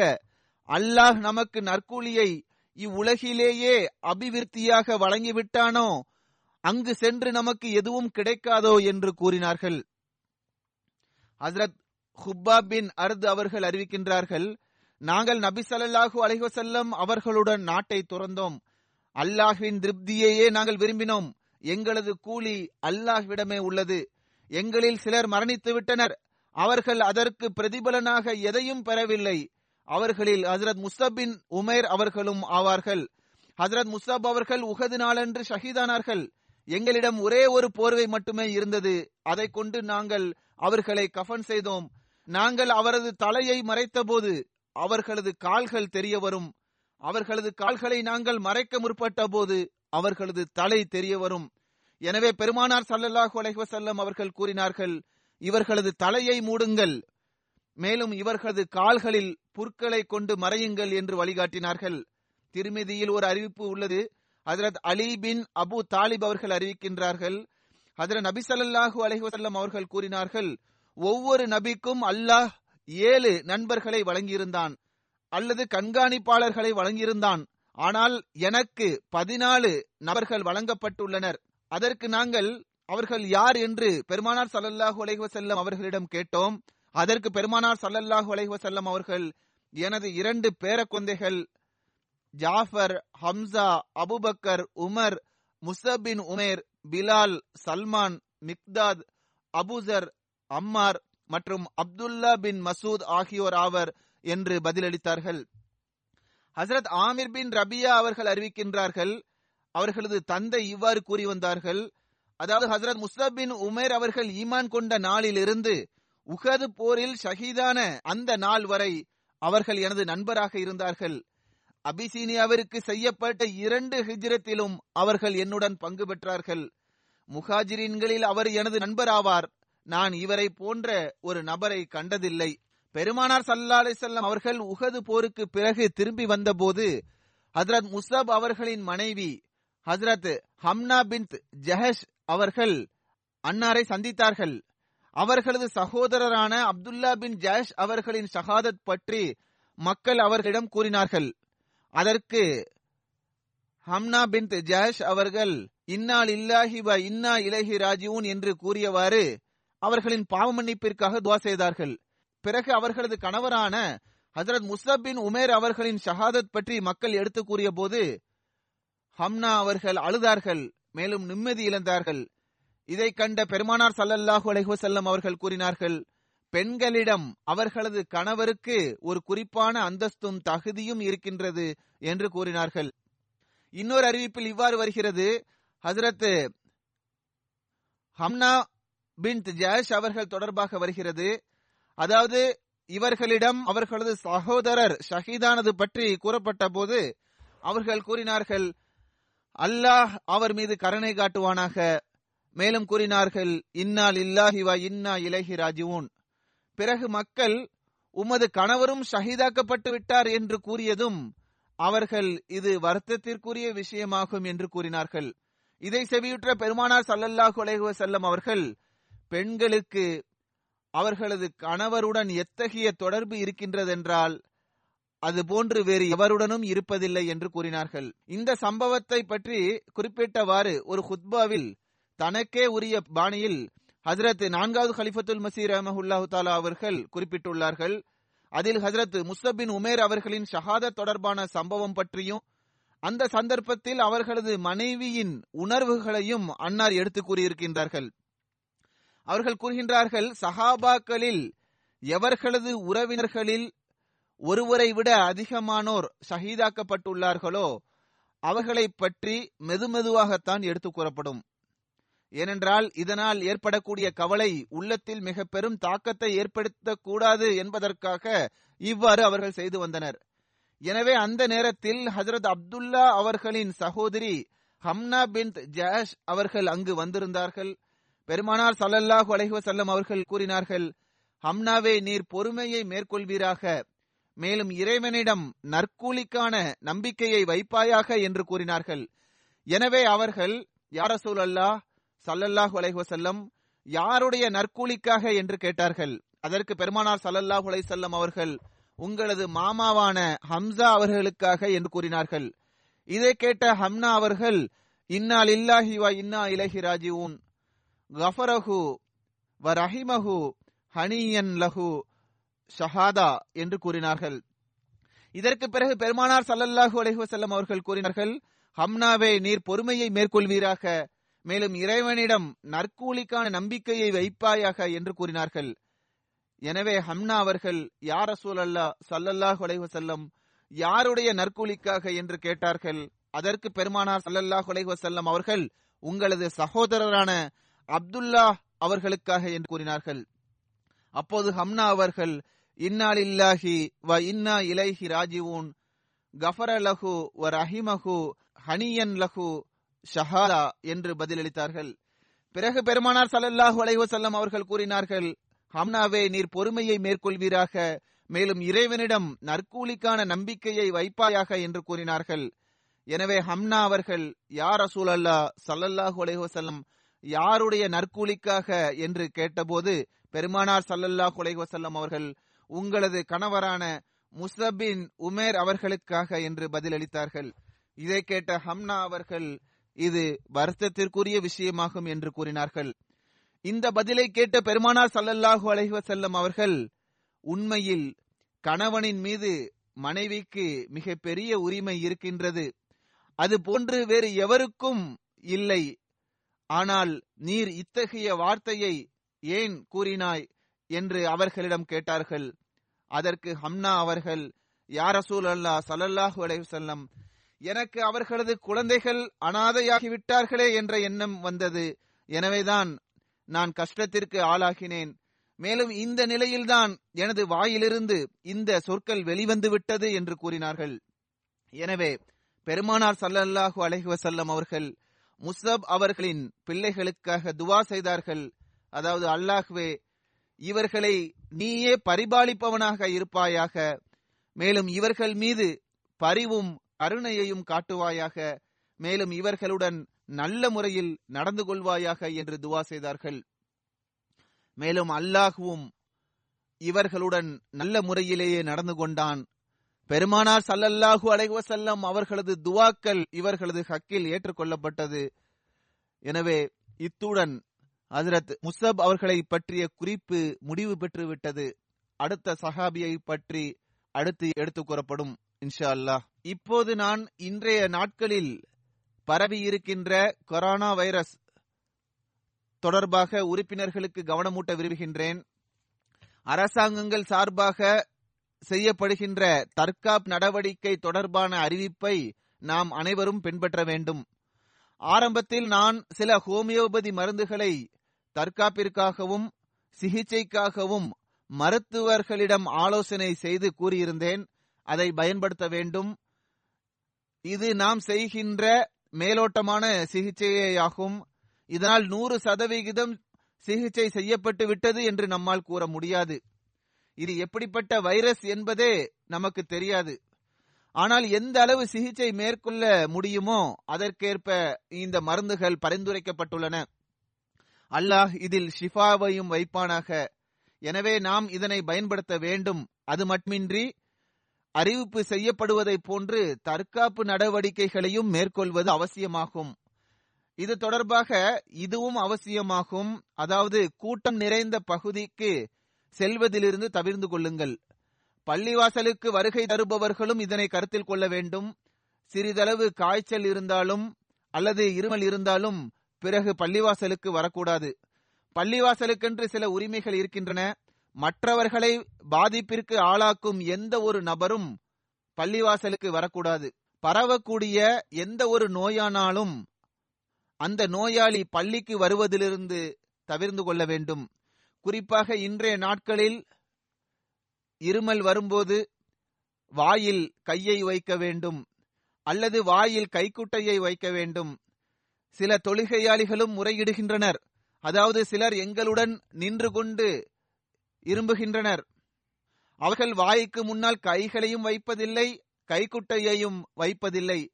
அல்லாஹ் நமக்கு நற்கூலியை இவ்வுலகிலேயே அபிவிருத்தியாக வழங்கிவிட்டானோ அங்கு சென்று நமக்கு எதுவும் கிடைக்காதோ என்று கூறினார்கள். ஹசரத் ஹுப்பா பின் அர்து அவர்கள் அறிவிக்கின்றார்கள் நாங்கள் நபி ஸல்லல்லாஹு அலைஹசல்லம் அவர்களுடன் நாட்டை துறந்தோம். அல்லாஹ்வின் திருப்தியையே நாங்கள் விரும்பினோம். எங்களது கூலி அல்லாஹ்விடமே உள்ளது. எங்களில் சிலர் மரணித்து விட்டனர். அவர்கள் அதற்கு பிரதிபலனாக எதையும் பெறவில்லை. அவர்களில் ஹசரத் முஸ்தபின் உமேர் அவர்களும் ஆவார்கள். ஹசரத் முஸ்தப் அவர்கள் உகது நாளன்று ஷஹீதானார்கள். எங்களிடம் ஒரே ஒரு போர்வை மட்டுமே இருந்தது. அதை கொண்டு நாங்கள் அவர்களை கஃன் செய்தோம். நாங்கள் அவரது தலையை மறைத்தபோது அவர்களது கால்கள் தெரிய வரும். அவர்களது கால்களை நாங்கள் மறைக்க முற்பட்ட போது அவர்களது தலை தெரிய வரும். எனவே பெருமானார் சல்லல்லாஹு அலைஹி அவர்கள் கூறினார்கள் இவர்களது தலையை மூடுங்கள். மேலும் இவர்களது கால்களில் புற்களை கொண்டு மறையுங்கள் என்று வழிகாட்டினார்கள். திருமிதியில் ஒரு அறிவிப்பு உள்ளது. ஹஜரத் அலி பின் அபு தாலிப் அவர்கள் அறிவிக்கின்றார்கள். ஹஜரத் நபி ஸல்லல்லாஹு அலைஹி அவர்கள் கூறினார்கள் ஒவ்வொரு நபிக்கும் அல்லாஹ் ஏழு நண்பர்களை வழங்கியிருந்தான். அல்லது கண்காணிப்பாளர்களை வழங்கியிருந்தான். ஆனால் எனக்கு பதினாலு நபர்கள் வழங்கப்பட்டுள்ளனர். அதற்கு நாங்கள் அவர்கள் யார் என்று பெருமானார் சல்லல்லாஹு அலைஹி வஸல்லம் அவர்களிடம் கேட்டோம். அதற்கு பெருமானார் சல்லல்லாஹு அலைஹி வஸல்லம் அவர்கள் எனது இரண்டு பேரக்குந்தைகள் Jafar Hamza Abubakar Umar Musab bin Umair Bilal Salman Miqdad Abuzar Ammar மற்றும் அப்துல்லா பின் மசூத் ஆகியோர் ஆவர் என்று பதிலளித்தார்கள். ஹசரத் ஆமிர் பின் ரபியா அவர்கள் அறிவிக்கின்றார்கள் அவர்களது தந்தை இவ்வாறு கூறி வந்தார்கள் அதாவது ஹசரத் முஸ்தப் பின் உமேர் அவர்கள் ஈமான் கொண்ட நாளிலிருந்து உகது போரில் ஷஹீதான அந்த நாள் வரை அவர்கள் எனது நண்பராக இருந்தார்கள். அபிசீனியாவிற்கு செய்யப்பட்ட இரண்டு ஹிஜ்ரத்திலும் அவர்கள் என்னுடன் பங்கு பெற்றார்கள். முஹாஜிரின்களில் அவர் எனது நண்பராவார். நான் இவரை போன்ற ஒரு நபரை கண்டதில்லை. பெருமானார் சல்லா அலிசல்லாம் அவர்கள் உகது போருக்கு பிறகு திரும்பி வந்தபோது ஹசரத் முசப் அவர்களின் மனைவி ஹசரத் ஹம்னா பின் ஜஹஷ் அவர்கள் அன்னாரை சந்தித்தார்கள். அவர்களது சகோதரரான அப்துல்லா பின் ஜஹஷ் அவர்களின் ஷஹாதத் பற்றி மக்கள் அவர்களிடம் கூறினார்கள். அதற்கு ஹம்னா பின் ஜஹஷ் அவர்கள் இன்னால் இல்லாஹிபா இன்னா இலஹி ராஜியூன் என்று கூறியவாறு அவர்களின் பாவ மன்னிப்பிற்காக துவா செய்தார்கள். பிறகு அவர்களது கணவரான ஹசரத் முஸ்தப் பின் உமேர் அவர்களின் ஷஹாதத் பற்றி மக்கள் எடுத்து கூறிய போது ஹம்னா அவர்கள் அழுதார்கள் மேலும் நிம்மதி இழந்தார்கள். இதை கண்ட பெருமானார் சல்லல்லாஹு அலைஹுசல்லம் அவர்கள் கூறினார்கள் பெண்களிடம் அவர்களது கணவருக்கு ஒரு குறிப்பான அந்தஸ்தும் தகுதியும் இருக்கின்றது என்று கூறினார்கள். இன்னொரு அறிவிப்பில் இவ்வாறு வருகிறது ஹசரத் ஹம்னா பின் ஜாஷ் அவர்கள் தொடர்பாக வருகிறது. அதாவது இவர்களிடம் அவர்களது சகோதரர் ஷஹீதானது பற்றி கூறப்பட்ட போது அவர்கள் கூறினார்கள் அல்லாஹ் அவர் மீது கருணை காட்டுவானாக. மேலும் கூறினார்கள் இன்னால் இல்லாஹிவா இன்னா இலகி ராஜிவுன் பிறகு மக்கள் உமது கணவரும் ஷஹீதாக்கப்பட்டு விட்டார் என்று கூறியதும் அவர்கள் இது வருத்தத்திற்குரிய விஷயமாகும் என்று கூறினார்கள். இதை செவியுற்ற பெருமானார் சல்லல்லாஹு அலைஹி செல்லம் அவர்கள் பெண்களுக்கு அவர்களது கணவருடன் எத்தகைய தொடர்பு இருக்கின்றதென்றால் அது போன்று வேறு எவருடனும் இருப்பதில்லை என்று கூறினார்கள். இந்த சம்பவத்தை பற்றி குறிப்பிட்டவாறு ஒரு ஹுத்பாவில் தனக்கே உரிய பாணியில் ஹசரத் நான்காவது ஹலிஃபத்துல் மசீர் அஹமஹுல்லாஹு தாலா அவர்கள் குறிப்பிட்டுள்ளார்கள். அதில் ஹசரத் முஸ்தபின் உமேர் அவர்களின் ஷஹாதத் தொடர்பான சம்பவம் பற்றியும் அந்த சந்தர்ப்பத்தில் அவர்களது மனைவியின் உணர்வுகளையும் அன்னார் எடுத்து கூறியிருக்கின்றார்கள். அவர்கள் கூறுகின்றார்கள் சஹாபாக்களில் எவர்களது உறவினர்களில் ஒருவரை விட அதிகமானோர் ஷஹீதாக்கப்பட்டுள்ளார்களோ அவர்களை பற்றி மெதுமெதுவாகத்தான் எடுத்து கூறப்படும். ஏனென்றால் இதனால் ஏற்படக்கூடிய கவலை உள்ளத்தில் மிக பெரும் தாக்கத்தை ஏற்படுத்தக்கூடாது என்பதற்காக இவ்வாறு அவர்கள் செய்து வந்தனர். எனவே அந்த நேரத்தில் ஹசரத் அப்துல்லா அவர்களின் சகோதரி ஹம்னா பின் ஜாஷ் அவர்கள் அங்கு வந்திருந்தார்கள். பெருமானார் சல்லல்லாஹு அலைஹி வஸல்லம் அவர்கள் கூறினார்கள் ஹம்னாவே நீர் பொறுமையை மேற்கொள்வீராக. மேலும் இறைவனிடம் நற்கூலிக்கான நம்பிக்கையை வைப்பாயாக என்று கூறினார்கள். எனவே அவர்கள் யாரசூல் அல்லாஹ் சல்லல்லாஹு அலைஹுவசல்லம் யாருடைய நற்கூலிக்காக? என்று கேட்டார்கள். அதற்கு பெருமானார் சல்லல்லாஹு அலைசல்லம் அவர்கள் உங்களது மாமாவான ஹம்சா அவர்களுக்காக என்று கூறினார்கள். இதை கேட்ட ஹம்னா அவர்கள் இன்னால் இல்லாஹி இன்னா இலஹி ராஜிஊன். கஃபரஹு வ ரஹிமஹு ஹனியன் லஹு ஷஹாதா என்று கூறினார்கள். இதற்கு பிறகு பெருமானார் சல்லல்லாஹு அலைஹி அவர்கள் கூறினார்கள் ஹம்னாவே நீர் பொறுமையை மேற்கொள்வீராக மேலும் இறைவனிடம் நற்கூலிக்கான நம்பிக்கையை வைப்பாயாக என்று கூறினார்கள். எனவே ஹம்னா அவர்கள் யார் அசூல் அல்லா சல்லல்லாஹு அலைஹி யாருடைய நற்கூலிக்காக? என்று கேட்டார்கள். அதற்கு பெருமானார் சல்லல்லாஹு உலக வஸல்லம் அவர்கள் உங்களது சகோதரரான அப்துல்லா அவர்களுக்காக என்று கூறினார்கள். அப்போது ஹம்னா அவர்கள் இன்னாலில்லாஹி வ இன்னா இலைஹி ராஜிவூன் கஃபர லஹு வ ரஹிமஹு ஹனியன் லஹு ஷஹாலா என்று பதிலளித்தார்கள். பிறகு பெருமானார் சல்லல்லாஹு அலைவசல்லம் அவர்கள் கூறினார்கள் ஹம்னாவே நீர் பொறுமையை மேற்கொள்வீராக. மேலும் இறைவனிடம் நற்கூலிக்கான நம்பிக்கையை வைப்பாயாக என்று கூறினார்கள். எனவே ஹம்னா அவர்கள் யார் அசூல் அல்லா சல்லல்லாஹு அலைஹசல்லம் யாருடைய நற்கூலிக்காக என்று கேட்டபோது பெருமானார் சல்லல்லா அலைஹி வஸல்லம் அவர்கள் உங்களது கணவரான முசபின் உமேர் அவர்களுக்காக என்று பதிலளித்தார்கள். இதை கேட்ட ஹம்னா அவர்கள் இது வருத்தத்திற்குரிய விஷயமாகும் என்று கூறினார்கள். இந்த பதிலை கேட்ட பெருமானார் சல்லல்லாஹு அலைஹி வஸல்லம் அவர்கள் உண்மையில் கணவனின் மீது மனைவிக்கு மிக பெரிய உரிமை இருக்கின்றது. அது போன்று வேறு எவருக்கும் இல்லை ஆனால் நீர் இத்தகைய வார்த்தையை ஏன் கூறினாய்? என்று அவர்களிடம் கேட்டார்கள். அதற்கு ஹம்னா அவர்கள் யார் ரசூல் அல்லா சல்லல்லாஹு அலைஹி எனக்கு அவர்களது குழந்தைகள் அனாதையாகிவிட்டார்களே என்ற எண்ணம் வந்தது. எனவேதான் நான் கஷ்டத்திற்கு ஆளாகினேன். மேலும் இந்த நிலையில்தான் எனது வாயிலிருந்து இந்த சொற்கள் வெளிவந்து விட்டது என்று கூறினார்கள். எனவே பெருமானார் சல்லல்லாஹு அலஹி வசல்லம் அவர்கள் முஸ்தப் அவர்களின் பிள்ளைகளுக்காக துவா செய்தார்கள். அதாவது அல்லாஹ்வே இவர்களை நீயே பரிபாலிப்பவனாக இருப்பாயாக. மேலும் இவர்கள் மீது பரிவும் அருணையையும் காட்டுவாயாக. மேலும் இவர்களுடன் நல்ல முறையில் நடந்து கொள்வாயாக என்று துவா செய்தார்கள். மேலும் அல்லாஹுவும் இவர்களுடன் நல்ல முறையிலேயே நடந்து கொண்டான். பெருமானார் சல்லல்லாஹு அலைஹி வஸல்லம் அவர்களது துவாக்கள் இவர்களது ஹக்கில் ஏற்றுக்கொள்ளப்பட்டது. எனவே இத்துடன் ஹசரத் முசப் அவர்களை பற்றிய குறிப்பு முடிவு பெற்று விட்டது அடுத்த சஹாபியை பற்றி அடுத்து எடுத்துக் கூறப்படும் இன்ஷா அல்லாஹ். இப்போது நான் இன்றைய நாட்களில் பரவி இருக்கின்ற கொரோனா வைரஸ் தொடர்பாக உறுப்பினர்களுக்கு கவனமூட்ட விரும்புகின்றேன். அரசாங்கங்கள் சார்பாக செய்யப்படுகின்ற தற்காப் நடவடிக்கை தொடர்பான அறிவிப்பை நாம் அனைவரும் பின்பற்ற வேண்டும். ஆரம்பத்தில் நான் சில ஹோமியோபதி மருந்துகளை தற்காப்பிற்காகவும் சிகிச்சைக்காகவும் மருத்துவர்களிடம் ஆலோசனை செய்து கூறியிருந்தேன். அதை பயன்படுத்த வேண்டும். இது நாம் செய்கின்ற மேலோட்டமான சிகிச்சையாகும் இதனால் நூறு சதவிகிதம் சிகிச்சை செய்யப்பட்டு விட்டது என்று நம்மால் கூற முடியாது. இது எப்படிப்பட்ட வைரஸ் என்பதே நமக்கு தெரியாது. ஆனால் எந்த அளவு சிகிச்சை மேற்கொள்ள முடியுமோ அதற்கேற்ப இந்த மருந்துகள் பரிந்துரைக்கப்பட்டுள்ளன. அல்லாஹ் இதில் ஷிஃபாவையும் வைப்பானாக. எனவே நாம் இதனை பயன்படுத்த வேண்டும். அது மட்டுமின்றி அறிவிப்பு செய்யப்படுவதை போன்று தற்காப்பு நடவடிக்கைகளையும் மேற்கொள்வது அவசியமாகும். இது தொடர்பாக இதுவும் அவசியமாகும். அதாவது கூட்டம் நிறைந்த பகுதிக்கு செல்வதிலிருந்து தவிர்ந்து கொள்ளுங்கள். பள்ளிவாசலுக்கு வருகை தருபவர்களும் இதனை கருத்தில் கொள்ள வேண்டும். சிறிதளவு காய்ச்சல் இருந்தாலும் அல்லது இருமல் இருந்தாலும் பிறகு பள்ளிவாசலுக்கு வரக்கூடாது. பள்ளிவாசலுக்கென்று சில உரிமைகள் இருக்கின்றன. மற்றவர்களை பாதிப்பிற்கு ஆளாக்கும் எந்த ஒரு நபரும் பள்ளிவாசலுக்கு வரக்கூடாது. பரவக்கூடிய எந்த ஒரு நோயானாலும் அந்த நோயாளி பள்ளிக்கு வருவதிலிருந்து தவிர்ந்து கொள்ள வேண்டும். குறிப்பாக இன்றைய நாட்களில் இருமல் வரும்போது வாயில் கையை வைக்க வேண்டும் அல்லது வாயில் கைக்குட்டையை வைக்க வேண்டும். சில தொழுகையாளிகளும் முறையிடுகின்றனர். அதாவது சிலர் எங்களுடன் நின்று கொண்டு இரும்புகின்றனர். அவர்கள் வாய்க்கு முன்னால் கைகளையும் வைப்பதில்லை கைக்குட்டையையும் வைப்பதில்லை.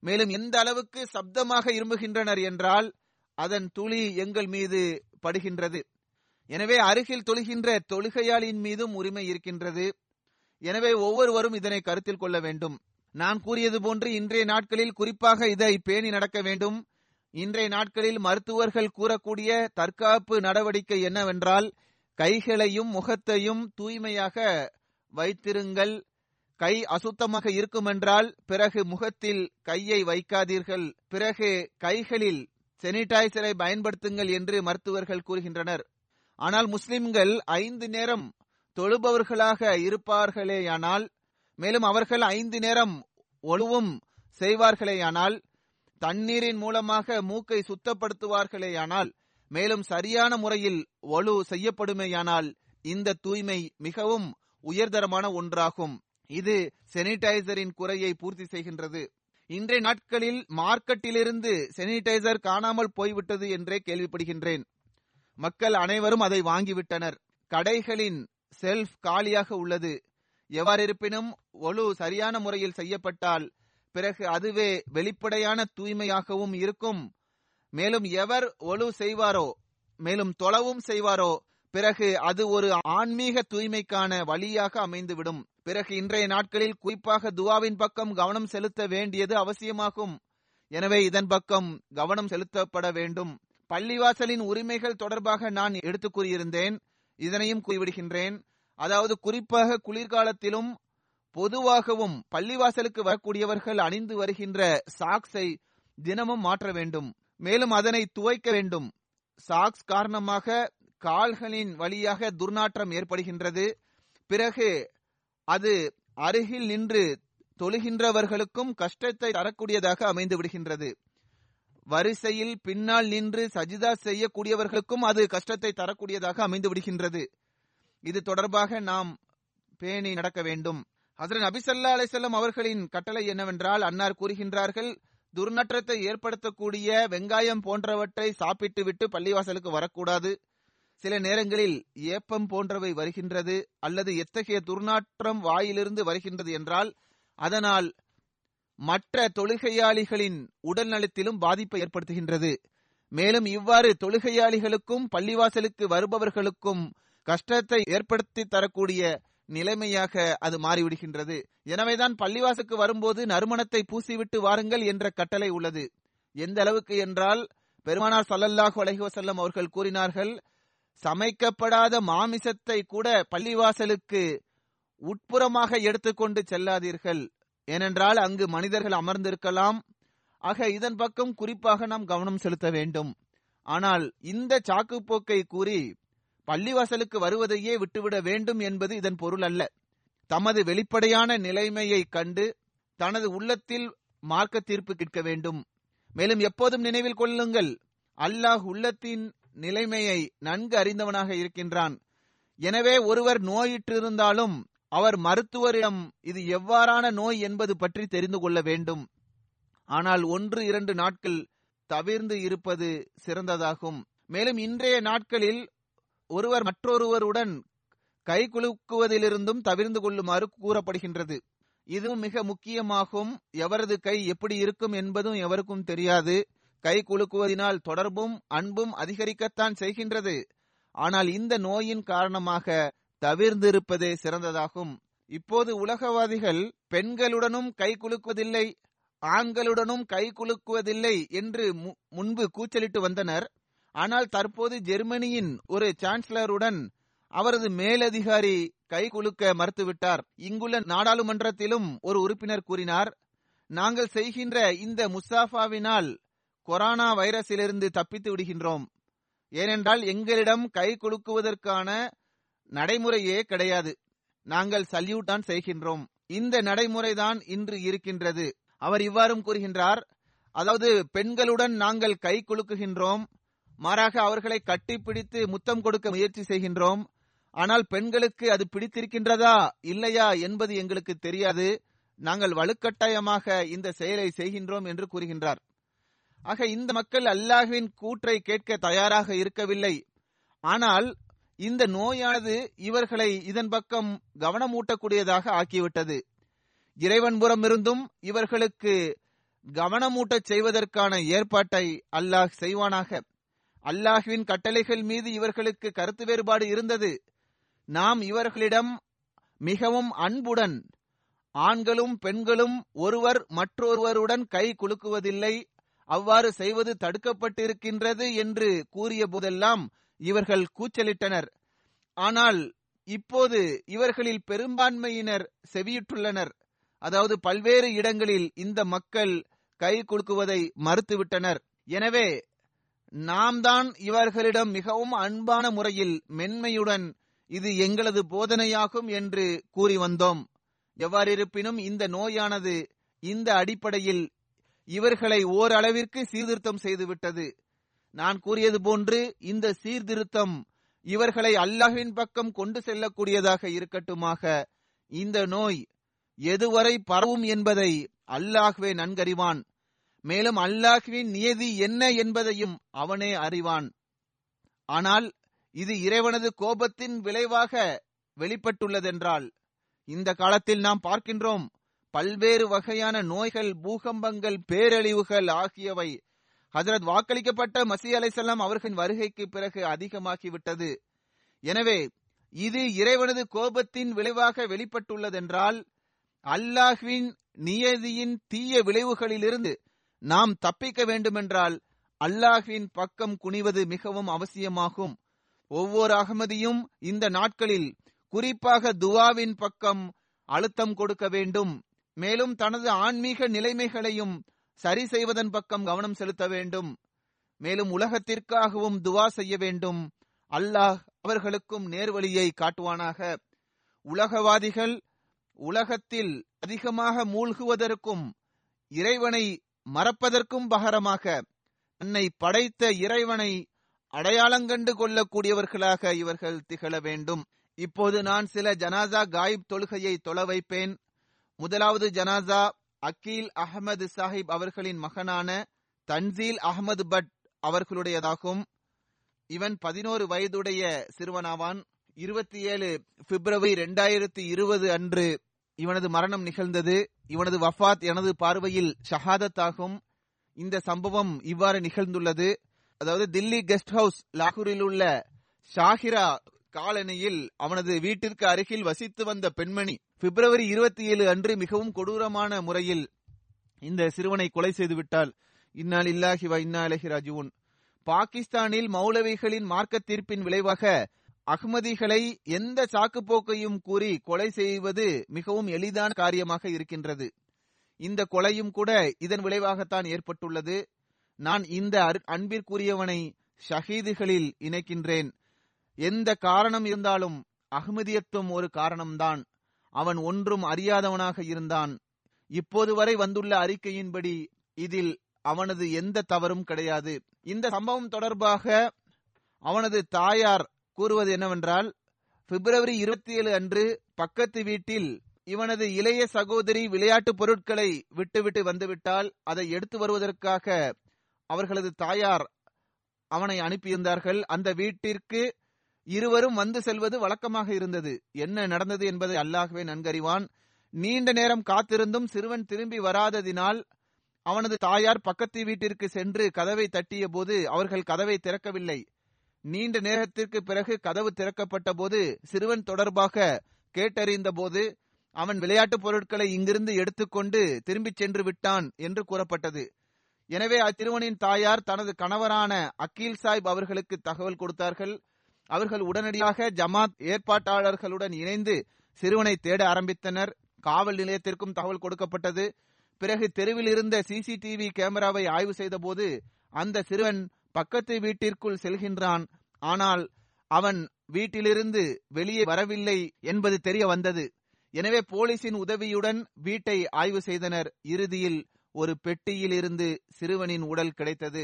மேலும் எந்த அளவுக்கு சப்தமாக இரும்புகின்றனர் என்றால் அதன் துளி எங்கள் மீது படுகின்றது. எனவே அருகில் தொழுகின்ற தொழுகையாளின் மீதும் உரிமை இருக்கின்றது. எனவே ஒவ்வொருவரும் இதனை கருத்தில் கொள்ள வேண்டும். நான் கூறியது போன்று இன்றைய நாட்களில் குறிப்பாக இதை பேணி நடக்க வேண்டும். இன்றைய நாட்களில் மருத்துவர்கள் கூறக்கூடிய தற்காப்பு நடவடிக்கை என்னவென்றால் கைகளையும் முகத்தையும் தூய்மையாக வைத்திருங்கள். கை அசுத்தமாக இருக்குமென்றால் பிறகு முகத்தில் கையை வைக்காதீர்கள். பிறகு கைகளில் செனிடைசரை பயன்படுத்துங்கள் என்று மருத்துவர்கள் கூறுகின்றனர். ஆனால் முஸ்லிம்கள் ஐந்து நேரம் தொழுபவர்களாக இருப்பார்களேயானால் மேலும் அவர்கள் ஐந்து நேரம் ஒழுவும் செய்வார்களேயானால் தண்ணீரின் மூலமாக மூக்கை சுத்தப்படுத்துவார்களேயானால் மேலும் சரியான முறையில் ஒழு செய்யப்படுமேயானால் இந்த தூய்மை மிகவும் உயர்தரமான ஒன்றாகும். இது செனிடைசரின் குறையை பூர்த்தி செய்கின்றது. இன்றைய நாட்களில் மார்க்கெட்டிலிருந்து செனிடைசர் காணாமல் போய்விட்டது என்றே கேள்விப்படுகின்றேன். மக்கள் அனைவரும் அதை வாங்கிவிட்டனர். கடைகளின் செல்ஃப் காலியாக உள்ளது. எவ்வாறிருப்பினும் ஒழு சரியான முறையில் செய்யப்பட்டால் பிறகு அதுவே வெளிப்படையான தூய்மையாகவும் இருக்கும். மேலும் எவர் ஒழு செய்வாரோ மேலும் தொலவும் செய்வாரோ பிறகு அது ஒரு ஆன்மீக தூய்மைக்கான வழியாக அமைந்துவிடும். பிறகு இன்றைய நாட்களில் குறிப்பாக துவாவின் பக்கம் கவனம் செலுத்த வேண்டியது அவசியமாகும். எனவே இதன் பக்கம் கவனம் செலுத்தப்பட வேண்டும். பள்ளிவாசலின் உரிமைகள் தொடர்பாக நான் எடுத்து கூறியிருந்தேன். இதனையும் கூறிவிடுகின்றேன் அதாவது குறிப்பாக குளிர்காலத்திலும் பொதுவாகவும் பள்ளிவாசலுக்கு வரக்கூடியவர்கள் அணிந்து வருகின்ற சாக்ஸை தினமும் மாற்ற வேண்டும். மேலும் அதனை துவைக்க வேண்டும். சாக்ஸ் காரணமாக கால்களின் வழியாக துர்நாற்றம் ஏற்படுகின்றது. பிறகு அது அருகில் நின்று தொழுகின்றவர்களுக்கும் கஷ்டத்தை தரக்கூடியதாக அமைந்து விடுகின்றது வரிசையில் பின்னால் நின்று சஜிதா செய்யக்கூடியவர்களுக்கும் அது கஷ்டத்தை தரக்கூடியதாக அமைந்து விடுகின்றது இது தொடர்பாக நாம் பேணி நடக்க வேண்டும். ஹசரத் நபிசல்லா அலிசல்லம் அவர்களின் கட்டளை என்னவென்றால் அன்னார் கூறுகின்றார்கள் துர்நற்றத்தை ஏற்படுத்தக்கூடிய வெங்காயம் போன்றவற்றை சாப்பிட்டு விட்டு பள்ளிவாசலுக்கு வரக்கூடாது. சில நேரங்களில் ஏப்பம் போன்றவை வருகின்றது அல்லது எத்தகைய துர்நாற்றம் வாயிலிருந்து வருகின்றது என்றால் அதனால் மற்ற தொழுகையாளிகளின் உடல் நலத்திலும் பாதிப்பை ஏற்படுத்துகின்றது. மேலும் இவ்வாறு தொழுகையாளிகளுக்கும் பள்ளிவாசலுக்கு வருபவர்களுக்கும் கஷ்டத்தை ஏற்படுத்தி தரக்கூடிய நிலைமையாக அது மாறிவிடுகின்றது. எனவேதான் பள்ளிவாசுக்கு வரும்போது நறுமணத்தை பூசிவிட்டு வாருங்கள் என்ற கட்டளை உள்ளது. எந்த அளவுக்கு என்றால் பெருமானார் சல்லல்லாஹு அலஹிவசல்லம் அவர்கள் கூறினார்கள் சமைக்கப்படாத மாமிசத்தை கூட பள்ளிவாசலுக்கு உட்புறமாக எடுத்துக்கொண்டு செல்லாதீர்கள். ஏனென்றால் அங்கு மனிதர்கள் அமர்ந்திருக்கலாம். ஆக இதன் பக்கம் குறிப்பாக நாம் கவனம் செலுத்த வேண்டும். ஆனால் இந்த சாக்குப்போக்கை கூறி பள்ளிவாசலுக்கு வருவதையே விட்டுவிட வேண்டும் என்பது இதன் பொருள் அல்ல. தமது வெளிப்படையான நிலைமையை கண்டு தனது உள்ளத்தில் மார்க்க தீர்ப்பு கேட்க வேண்டும். மேலும் எப்போதும் நினைவில் கொள்ளுங்கள் அல்லாஹ் உள்ளத்தின் நிலைமையை நன்கு அறிந்தவனாக இருக்கின்றான். எனவே ஒருவர் நோயிற்றிருந்தாலும் அவர் மருத்துவரிடம் இது எவ்வாறான நோய் என்பது பற்றி தெரிந்து கொள்ள வேண்டும். ஆனால் ஒன்று இரண்டு நாட்கள் தவிர்ந்து இருப்பது சிறந்ததாகும். மேலும் இன்றைய நாட்களில் ஒருவர் மற்றொருவருடன் கை குலுக்குவதிலிருந்தும் தவிர்ந்து கொள்ளுமாறு கூறப்படுகின்றது. இதுவும் மிக முக்கியமாகும். எவரது கை எப்படி இருக்கும் என்பதும் எவருக்கும் தெரியாது. கை குலுக்குவதினால் தொடர்பும் அன்பும் அதிகரிக்கத்தான் செய்கின்றது. ஆனால் இந்த நோயின் காரணமாக தவிர்ந்திருப்பதே சிறந்ததாகும். இப்போது உலகவாதிகள் பெண்களுடனும் கை குலுக்குவதில்லை ஆண்களுடனும் கை குலுக்குவதில்லை என்று முன்பு கூச்சலிட்டு வந்தனர். ஆனால் தற்போது ஜெர்மனியின் ஒரு சான்சலருடன் அவரது மேலதிகாரி கை குலுக்க மறுத்துவிட்டார். இங்குள்ள நாடாளுமன்றத்திலும் ஒரு உறுப்பினர் கூறினார் நாங்கள் செய்கின்ற இந்த முசாஃபாவினால் கொரோனா வைரஸிலிருந்து தப்பித்து விடுகின்றோம். ஏனென்றால் எங்களிடம் கை குலுக்குவதற்கான நடைமுறையே கிடையாது. நாங்கள் சல்யூட் தான் செய்கின்றோம். இந்த நடைமுறைதான் இன்று இருக்கின்றது. அவர் இவ்வாறும் கூறுகின்றார் அதாவது பெண்களுடன் நாங்கள் கை குலுக்குகின்றோம். மாறாக அவர்களை கட்டிப்பிடித்து முத்தம் கொடுக்க முயற்சி செய்கின்றோம். ஆனால் பெண்களுக்கு அது பிடித்திருக்கின்றதா இல்லையா என்பது எங்களுக்கு தெரியாது. நாங்கள் வலுக்கட்டாயமாக இந்த செயலை செய்கின்றோம் என்று கூறுகின்றார். ஆக இந்த மக்கள் அல்லாஹுவின் கூற்றை கேட்க தயாராக இருக்கவில்லை. ஆனால் இந்த நோயானது இவர்களை இதன் பக்கம் கவனமூட்டக்கூடியதாக ஆக்கிவிட்டது. இறைவன்புறம் இருந்தும் இவர்களுக்கு கவனமூட்டச் செய்வதற்கான ஏற்பாட்டை அல்லாஹ் செய்வானாக. அல்லாஹுவின் கட்டளைகள் மீது இவர்களுக்கு கருத்து வேறுபாடு இருந்தது. நாம் இவர்களிடம் மிகவும் அன்புடன் ஆண்களும் பெண்களும் ஒருவர் மற்றொருவருடன் கை குலுக்குவதில்லை அவ்வாறு செய்வது தடுக்கப்பட்டிருக்கின்றது என்று கூறிய போதெல்லாம் இவர்கள் கூச்சலிட்டனர். ஆனால் இப்போது இவர்களில் பெரும்பான்மையினர் செவியுற்றுள்ளனர். அதாவது பல்வேறு இடங்களில் இந்த மக்கள் கை கொடுக்குவதை மறுத்துவிட்டனர். எனவே நாம் தான் இவர்களிடம் மிகவும் அன்பான முறையில் மென்மையுடன் இது எங்களது போதனையாகும் என்று கூறி வந்தோம். எவ்வாறிருப்பினும் இந்த நோயானது இந்த அடிப்படையில் இவர்களை ஓரளவிற்கு சீர்திருத்தம் செய்துவிட்டது. நான் கூறியது போன்று இந்த சீர்திருத்தம் இவர்களை அல்லாஹின் பக்கம் கொண்டு செல்லக்கூடியதாக இருக்கட்டுமாக. இந்த நோய் எதுவரை பரவும் என்பதை அல்லாஹ்வே நன்கறிவான். மேலும் அல்லாஹ்வின் நியதி என்ன என்பதையும் அவனே அறிவான். ஆனால் இது இறைவனது கோபத்தின் விளைவாக வெளிப்பட்டுள்ளதென்றால் இந்த காலத்தில் நாம் பார்க்கின்றோம் பல்வேறு வகையான நோய்கள் பூகம்பங்கள் பேரழிவுகள் ஆகியவை ஹசரத் வாக்களிக்கப்பட்ட மசி அலைசல்லாம் அவர்களின் வருகைக்கு பிறகு அதிகமாகிவிட்டது. எனவே இது இறைவனது கோபத்தின் விளைவாக வெளிப்பட்டுள்ளதென்றால் அல்லாஹ்வின் நியதியின் தீய விளைவுகளிலிருந்து நாம் தப்பிக்க வேண்டுமென்றால் அல்லாஹ்வின் பக்கம் குனிவது மிகவும் அவசியமாகும். ஒவ்வொரு அகமதியும் இந்த நாட்களில் குறிப்பாக துவாவின் பக்கம் அழுத்தம் கொடுக்க வேண்டும். மேலும் தனது ஆன்மீக நிலைமைகளையும் சரி செய்வதன் பக்கம் கவனம் செலுத்த வேண்டும். மேலும் உலகத்திற்காகவும் துவா செய்ய வேண்டும். அல்லாஹ் அவர்களுக்கும் நேர்வழியை காட்டுவானாக. உலகவாதிகள் உலகத்தில் அதிகமாக மூழ்குவதற்கும் இறைவனை மறப்பதற்கும் பகரமாக தன்னை படைத்த இறைவனை அடையாளங்கண்டு கொள்ளக்கூடியவர்களாக இவர்கள் திகழ வேண்டும். இப்போது நான் சில ஜனாசா காயிப் தொழுகையை தொலை வைப்பேன். முதலாவது ஜனாசா அக்கீல் அகமது சாஹிப் அவர்களின் மகனான தன்சீல் அகமது பட் அவர்களுடையதாகும். இவன் பதினோரு வயதுடைய சிறுவனாவான். இருபத்தி ஏழு பிப்ரவரி இரண்டாயிரத்தி இருபது அன்று இவனது மரணம் நிகழ்ந்தது. இவனது வஃபாத் எனது பார்வையில் ஷஹாதத் ஆகும் இந்த சம்பவம் இவ்வாறு நிகழ்ந்துள்ளது. அதாவது தில்லி கெஸ்ட் ஹவுஸ் லாகூரில் உள்ள ஷாஹிரா காலனியில் அவனது வீட்டிற்கு அருகில் வசித்து வந்த பெண்மணி பிப்ரவரி இருபத்தி ஏழு அன்று மிகவும் கொடூரமான முறையில் இந்த சிறுவனை கொலை செய்துவிட்டால் இந்நாள் இன்னால் இல்லாஹி வ இன்னா அலஹி ராஜுவன் பாகிஸ்தானில் மௌலவிகளின் மார்க்க தீர்ப்பின் விளைவாக அகமதிகளை எந்த சாக்குப்போக்கையும் கூறி கொலை செய்வது மிகவும் எளிதான காரியமாக இருக்கின்றது. இந்த கொலையும் கூட இதன் விளைவாகத்தான் ஏற்பட்டுள்ளது. நான் இந்த அன்பிற்குரியவனை ஷஹீதுகளில் இணைக்கின்றேன். எந்த காரணம் இருந்தாலும் அகமதியத்துவம் ஒரு காரணம்தான். அவன் ஒன்றும் அறியாதவனாக இருந்தான். இப்போது வரை வந்துள்ள அறிக்கையின்படி இதில் அவனது எந்த தவறும் கிடையாது. இந்த சம்பவம் தொடர்பாக அவனது தாயார் கூறுவது என்னவென்றால் பிப்ரவரி இருபத்தி ஏழு அன்று பக்கத்து வீட்டில் இவனது இளைய சகோதரி விளையாட்டு பொருட்களை விட்டுவிட்டு வந்துவிட்டால் அதை எடுத்து வருவதற்காக அவர்களது தாயார் அவனை அனுப்பியிருந்தார்கள். அந்த வீட்டிற்கு இருவரும் வந்து செல்வது வழக்கமாக இருந்தது. என்ன நடந்தது என்பதை அல்லாஹ்வே நன்கறிவான். நீண்ட நேரம் காத்திருந்தும் சிறுவன் திரும்பி வராததினால் அவனது தாயார் பக்கத்து வீட்டிற்கு சென்று கதவை தட்டிய போது அவர்கள் கதவை திறக்கவில்லை. நீண்ட நேரத்திற்கு பிறகு கதவு திறக்கப்பட்ட போது சிறுவன் தொடர்பாக கேட்டறிந்த போது அவன் விளையாட்டுப் பொருட்களை இங்கிருந்து எடுத்துக்கொண்டு திரும்பிச் சென்று விட்டான் என்று கூறப்பட்டது. எனவே அத்திருவனின் தாயார் தனது கணவரான அக்கீல் சாஹிப் அவர்களுக்கு தகவல் கொடுத்தார்கள். அவர்கள் உடனடியாக ஜமாத் ஏற்பாட்டாளர்களுடன் இணைந்து சிறுவனை தேட ஆரம்பித்தனர். காவல் நிலையத்திற்கும் தகவல் கொடுக்கப்பட்டது. பிறகு தெருவில் இருந்த சிசிடிவி கேமராவை ஆய்வு செய்தபோது அந்த சிறுவன் பக்கத்து வீட்டிற்குள் செல்கின்றான். ஆனால் அவன் வீட்டிலிருந்து வெளியே வரவில்லை என்பது தெரிய வந்தது. எனவே போலீசின் உதவியுடன் வீட்டை ஆய்வு செய்தனர். இறுதியில் ஒரு பெட்டியில் இருந்து சிறுவனின் உடல் கிடைத்தது.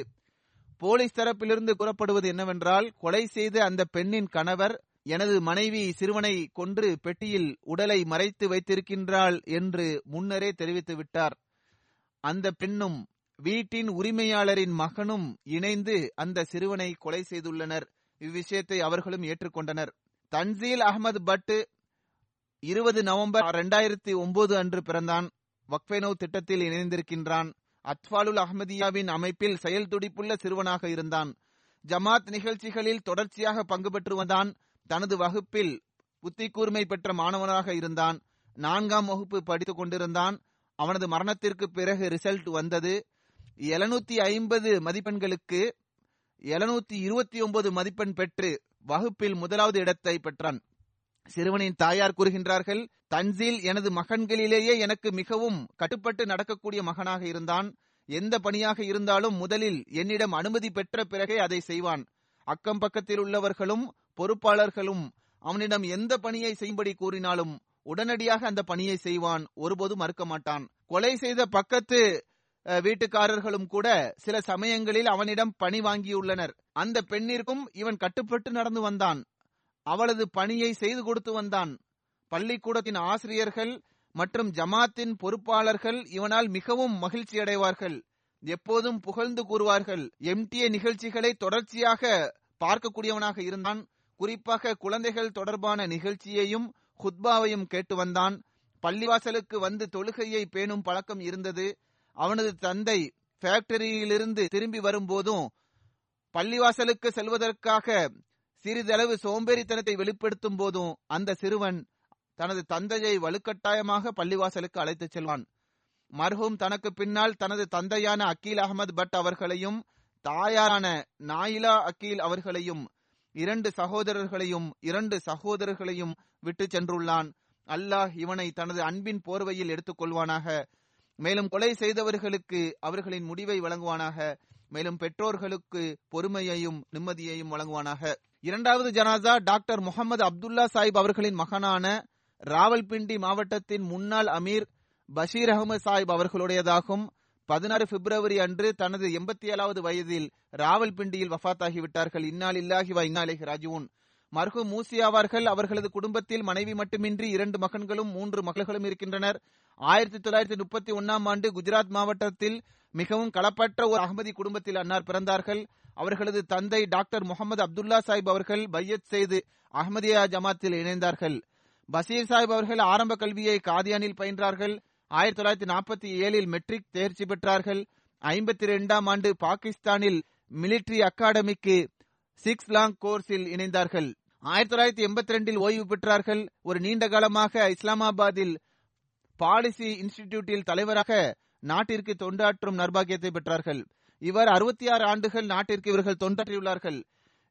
போலீஸ் தரப்பிலிருந்து கூறப்படுவது என்னவென்றால் கொலை செய்த அந்த பெண்ணின் கணவர் எனது மனைவி சிறுவனை கொன்று பெட்டியில் உடலை மறைத்து வைத்திருக்கின்றாள் என்று முன்னரே தெரிவித்து விட்டார். அந்த பெண்ணும் வீட்டின் உரிமையாளரின் மகனும் இணைந்து அந்த சிறுவனை கொலை செய்துள்ளனர். இவ்விஷயத்தை அவர்களும் ஏற்றுக்கொண்டனர். தன்சீல் அகமது பட்டு இருபது நவம்பர் இரண்டாயிரத்தி ஒன்பது அன்று பிறந்தான். வக்ஃபெனோ திட்டத்தில் இணைந்திருக்கின்றான். அத்வாலுல் அஹமதியாவின் அமைப்பில் செயல் துடிப்புள்ள சிறுவனாக இருந்தான். ஜமாத் நிகழ்ச்சிகளில் தொடர்ச்சியாக பங்கு பெற்று வந்தான் தனது வகுப்பில் புத்தி கூர்மை பெற்ற மாணவனாக இருந்தான். நான்காம் வகுப்பு படித்துக் கொண்டிருந்தான். அவனது மரணத்திற்கு பிறகு ரிசல்ட் வந்தது. எழுநூத்தி ஐம்பது மதிப்பெண்களுக்கு எழுநூத்தி இருபத்தி ஒன்பது மதிப்பெண் பெற்று வகுப்பில் முதலாவது இடத்தை பெற்றான். சிறுவனின் தாயார் கூறுகின்றார்கள் தன்சீல் எனது மகன்களிலேயே எனக்கு மிகவும் கட்டுப்பட்டு நடக்கக்கூடிய மகனாக இருந்தான். எந்த பணியாக இருந்தாலும் முதலில் என்னிடம் அனுமதி பெற்ற பிறகே அதை செய்வான். அக்கம் பக்கத்தில் உள்ளவர்களும் பொறுப்பாளர்களும் அவனிடம் எந்த பணியை செய்யும்படி கூறினாலும் உடனடியாக அந்த பணியை செய்வான். ஒருபோதும் மறுக்க மாட்டான். கொலை செய்த பக்கத்து வீட்டுக்காரர்களும் கூட சில சமயங்களில் அவனிடம் பணி வாங்கியுள்ளனர். அந்த பெண்ணிற்கும் இவன் கட்டுப்பட்டு நடந்து வந்தான். அவளது பணியை செய்து கொடுத்து வந்தான். பள்ளிக்கூடத்தின் ஆசிரியர்கள் மற்றும் ஜமாத்தின் பொறுப்பாளர்கள் இவனால் மிகவும் மகிழ்ச்சி அடைவார்கள் எப்போதும் புகழ்ந்து கூறுவார்கள். எம்டிஏ நிகழ்ச்சிகளை தொடர்ச்சியாக பார்க்கக்கூடியவனாக இருந்தான். குறிப்பாக குழந்தைகள் தொடர்பான நிகழ்ச்சியையும் ஹுத்பாவையும் கேட்டு வந்தான். பள்ளிவாசலுக்கு வந்து தொழுகையை பேணும் பழக்கம் இருந்தது. அவனது தந்தை ஃபேக்டரியிலிருந்து திரும்பி வரும்போதும் பள்ளிவாசலுக்கு செல்வதற்காக சிறிதளவு சோம்பேறித்தனத்தை வெளிப்படுத்தும் போதும் அந்த சிறுவன் தனது தந்தையை வலுக்கட்டாயமாக பள்ளிவாசலுக்கு அழைத்துச் செல்வான். மர்ஹூம் தனக்கு பின்னால் தனது தந்தையான அக்கீல் அகமது பட் அவர்களையும் தாயாரான நாயிலா அக்கீல் அவர்களையும் இரண்டு சகோதரர்களையும் இரண்டு சகோதரர்களையும் விட்டு சென்றுள்ளான். அல்லாஹ் இவனை தனது அன்பின் போர்வையில் எடுத்துக் கொள்வானாக. மேலும் கொலை செய்தவர்களுக்கு அவர்களின் முடிவை வழங்குவானாக. மேலும் பெற்றோர்களுக்கு பொறுமையையும் நிம்மதியையும் வழங்குவானாக. இரண்டாவது ஜனாசா டாக்டர் முகமது அப்துல்லா சாஹிப் அவர்களின் மகனான ராவல்பிண்டி மாவட்டத்தின் முன்னாள் அமீர் பஷீர் அகமது சாஹிப் அவர்களுடையதாகும். பதினாறு பிப்ரவரி அன்று தனது எண்பத்தி ஏழாவது வயதில் ராவல்பிண்டியில் வஃத்தாகிவிட்டார்கள். இன்னால் இல்லாஹி வா இன்னாலேஹி ராஜுவன் மர்ஹூ மூசியாவார்கள் அவர்களது குடும்பத்தில் மனைவி மட்டுமின்றி இரண்டு மகன்களும் மூன்று மகள்களும் இருக்கின்றனர். ஆயிரத்தி தொள்ளாயிரத்தி முப்பத்தி ஒன்னாம் ஆண்டு குஜராத் மாவட்டத்தில் மிகவும் களப்பற்ற ஒரு அகமதி குடும்பத்தில் அன்னார் பிறந்தார்கள். அவர்களது தந்தை டாக்டர் முகமது அப்துல்லா சாஹிப் அவர்கள் பையத் செய்து அகமதியா ஜமாத்தில் இணைந்தார்கள். பசீர் சாஹிப் அவர்கள் ஆரம்ப கல்வியை காதியானில் பயின்றார்கள். ஆயிரத்தி தொள்ளாயிரத்தி நாற்பத்தி ஏழில் மெட்ரிக் தேர்ச்சி பெற்றார்கள். ஐம்பத்தி இரண்டாம் ஆண்டு பாகிஸ்தானில் மிலிட்டரி அகாடமிக்கு சிக்ஸ் லாங் கோர்ஸில் இணைந்தார்கள். ஆயிரத்தி தொள்ளாயிரத்தி எண்பத்தி ரெண்டில் ஓய்வு பெற்றார்கள். ஒரு நீண்ட காலமாக இஸ்லாமாபாத்தில் பாலிசி இன்ஸ்டிடியூட்டில் தலைவராக நாட்டிற்கு தொண்டாற்றும் நர்பாகியத்தை பெற்றார்கள். இவர் அறுபத்தி ஆறு ஆண்டுகள் நாட்டிற்கு இவர்கள் தொண்டாற்றியுள்ளார்கள்.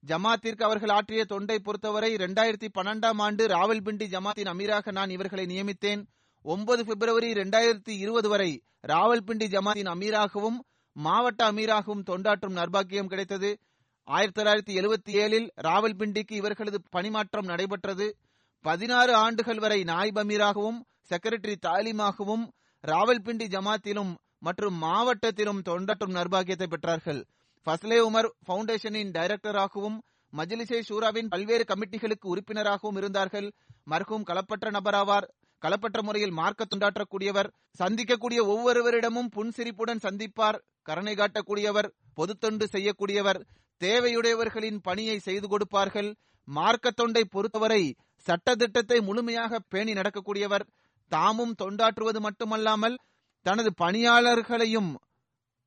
ஜமாத்திற்கு அவர்கள் ஆற்றிய தொண்டை பொறுத்தவரை இரண்டாயிரத்தி பன்னெண்டாம் ஆண்டு ராவல்பிண்டி ஜமாத்தின் அமீராக நான் இவர்களை நியமித்தேன். ஒன்பது பிப்ரவரி இரண்டாயிரத்தி இருபது வரை ராவல்பிண்டி ஜமாத்தின் அமீராகவும் மாவட்ட அமீராகவும் தொண்டாற்றும் நர்பாக்கியம் கிடைத்தது. ஆயிரத்தி தொள்ளாயிரத்தி எழுபத்தி ஏழில் ராவல்பிண்டிக்கு இவர்களது பணிமாற்றம் நடைபெற்றது. பதினாறு ஆண்டுகள் வரை நாய்ப் அமீராகவும் செக்ரட்டரி தாலிமாகவும் ராவல்பிண்டி ஜமாத்திலும் மற்றும் மாவட்டத்திலும் தொண்டற்றும் நர்பாகியத்தை பெற்றார்கள். ஃபஸ்லே உமர் பவுண்டேஷனின் டைரக்டராகவும் மஜ்லிசே ஷூராவின் பல்வேறு கமிட்டிகளுக்கு உறுப்பினராகவும் இருந்தார்கள். மர்ஹூம் களப்பற்ற நபராவார். களப்பற்ற முறையில் மார்க்க துண்டாற்றக்கூடியவர். சந்திக்கக்கூடிய ஒவ்வொருவரிடமும் புன்சிரிப்புடன் சந்திப்பார். கருணை காட்டக்கூடியவர். பொதுத்தொண்டு செய்யக்கூடியவர். தேவையுடையவர்களின் பணியை செய்து கொடுப்பார்கள். மார்க்க தொண்டை பொறுத்தவரை சட்டத்திட்டத்தை முழுமையாக பேணி நடக்கக்கூடியவர். தாமும் தொண்டாற்றுவது மட்டுமல்லாமல் தனது பணியாளர்களையும்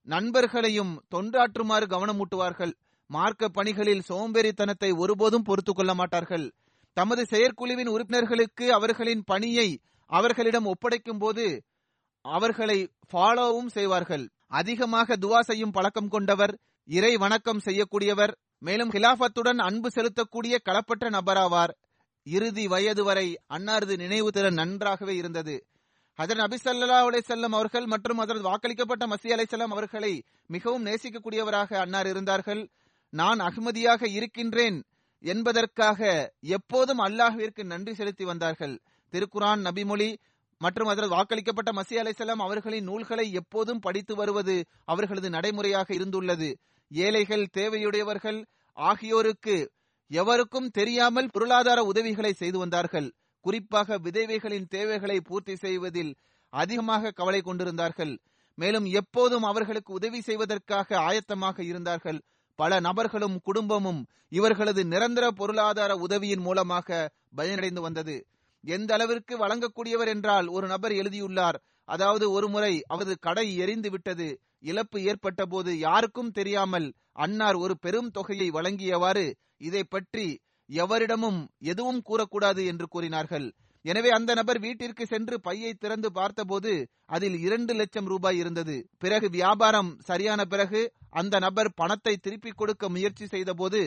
நண்பர்களையும் தொண்டாற்றுமாறு கவனமூட்டுவார்கள். மார்க்க பணிகளில் சோம்பேறித்தனத்தை ஒருபோதும் பொறுத்துக் கொள்ள மாட்டார்கள். தமது செயற்குழுவின் உறுப்பினர்களுக்கு அவர்களின் பணியை அவர்களிடம் ஒப்படைக்கும் போது அவர்களை ஃபாலோவும் செய்வார்கள். அதிகமாக துவா செய்யும் பழக்கம் கொண்டவர் இறை வணக்கம் செய்யக்கூடியவர் மேலும் ஹிலாபத்துடன் அன்பு செலுத்தக்கூடிய களப்பற்ற நபராவார். இறுதி வயது வரை அன்னாரது நினைவு திறன் நன்றாகவே இருந்தது. ஹதரத் நபி சல்லா அலை செல்லம் அவர்கள் மற்றும் அதற்கு வாக்களிக்கப்பட்ட மசி அலை செல்லம் அவர்களை மிகவும் நேசிக்கக்கூடியவராக அன்னார் இருந்தார்கள். நான் அகமதியாக இருக்கின்றேன் என்பதற்காக எப்போதும் அல்லாஹிற்கு நன்றி செலுத்தி வந்தார்கள். திருக்குரான் நபிமொழி மற்றும் அதற்கு வாக்களிக்கப்பட்ட மசி அலை செல்லம் அவர்களின் நூல்களை எப்போதும் படித்து வருவது அவர்களது நடைமுறையாக இருந்துள்ளது. ஏழைகள் தேவையுடையவர்கள் ஆகியோருக்கு எவருக்கும் தெரியாமல் பொருளாதார உதவிகளை செய்து வந்தார்கள். குறிப்பாக விதவைகளின் தேவைகளை பூர்த்தி செய்வதில் அதிகமாக கவலை கொண்டிருந்தார்கள். மேலும் எப்போதும் அவர்களுக்கு உதவி செய்வதற்காக ஆயத்தமாக இருந்தார்கள். பல நபர்களும் குடும்பமும் இவர்களது நிரந்தர பொருளாதார உதவியின் மூலமாக பயனடைந்து வந்தது. எந்த அளவிற்கு வழங்கக்கூடியவர் என்றால் ஒரு நபர் எழுதியுள்ளார் அதாவது ஒருமுறை அவரது கடை எரிந்து விட்டது இழப்பு ஏற்பட்டபோது யாருக்கும் தெரியாமல் அன்னார் ஒரு பெரும் தொகையை வழங்கியவாறு இதை பற்றி எவரிடமும் எதுவும் கூறக்கூடாது என்று கூறினார்கள். எனவே அந்த நபர் வீட்டிற்கு சென்று பையை திறந்து பார்த்தபோது அதில் இரண்டு லட்சம் ரூபாய் இருந்தது. பிறகு வியாபாரம் சரியான பிறகு அந்த நபர் பணத்தை திருப்பிக் கொடுக்க முயற்சி செய்தபோது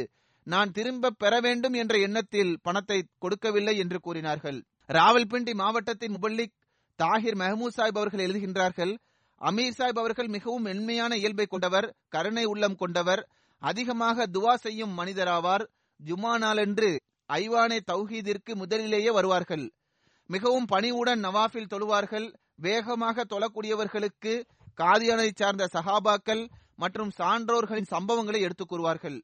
நான் திரும்ப பெற வேண்டும் என்ற எண்ணத்தில் பணத்தை கொடுக்கவில்லை என்று கூறினார்கள். ராவல்பிண்டி மாவட்டத்தின் முபல்லிக் தாகிர் மெஹமூத் சாஹிப் அவர்கள் எழுதுகின்றார்கள் அமீர் சாஹிப் அவர்கள் மிகவும் மென்மையான இயல்பை கொண்டவர் கருணை உள்ளம் கொண்டவர் அதிகமாக துவா செய்யும் மனிதராவார். ஜுமா நாளன்று ஐவானே தௌஹீதிற்கு முதலிலேயே வருவார்கள். மிகவும் பணிவுடன் நவாஃபில் தொழுவார்கள். வேகமாக தொழக்கூடியவர்களுக்கு காதியானை சார்ந்த சஹாபாக்கள் மற்றும் சான்றோர்களின் சம்பவங்களை எடுத்துக் கூறுவார்கள்.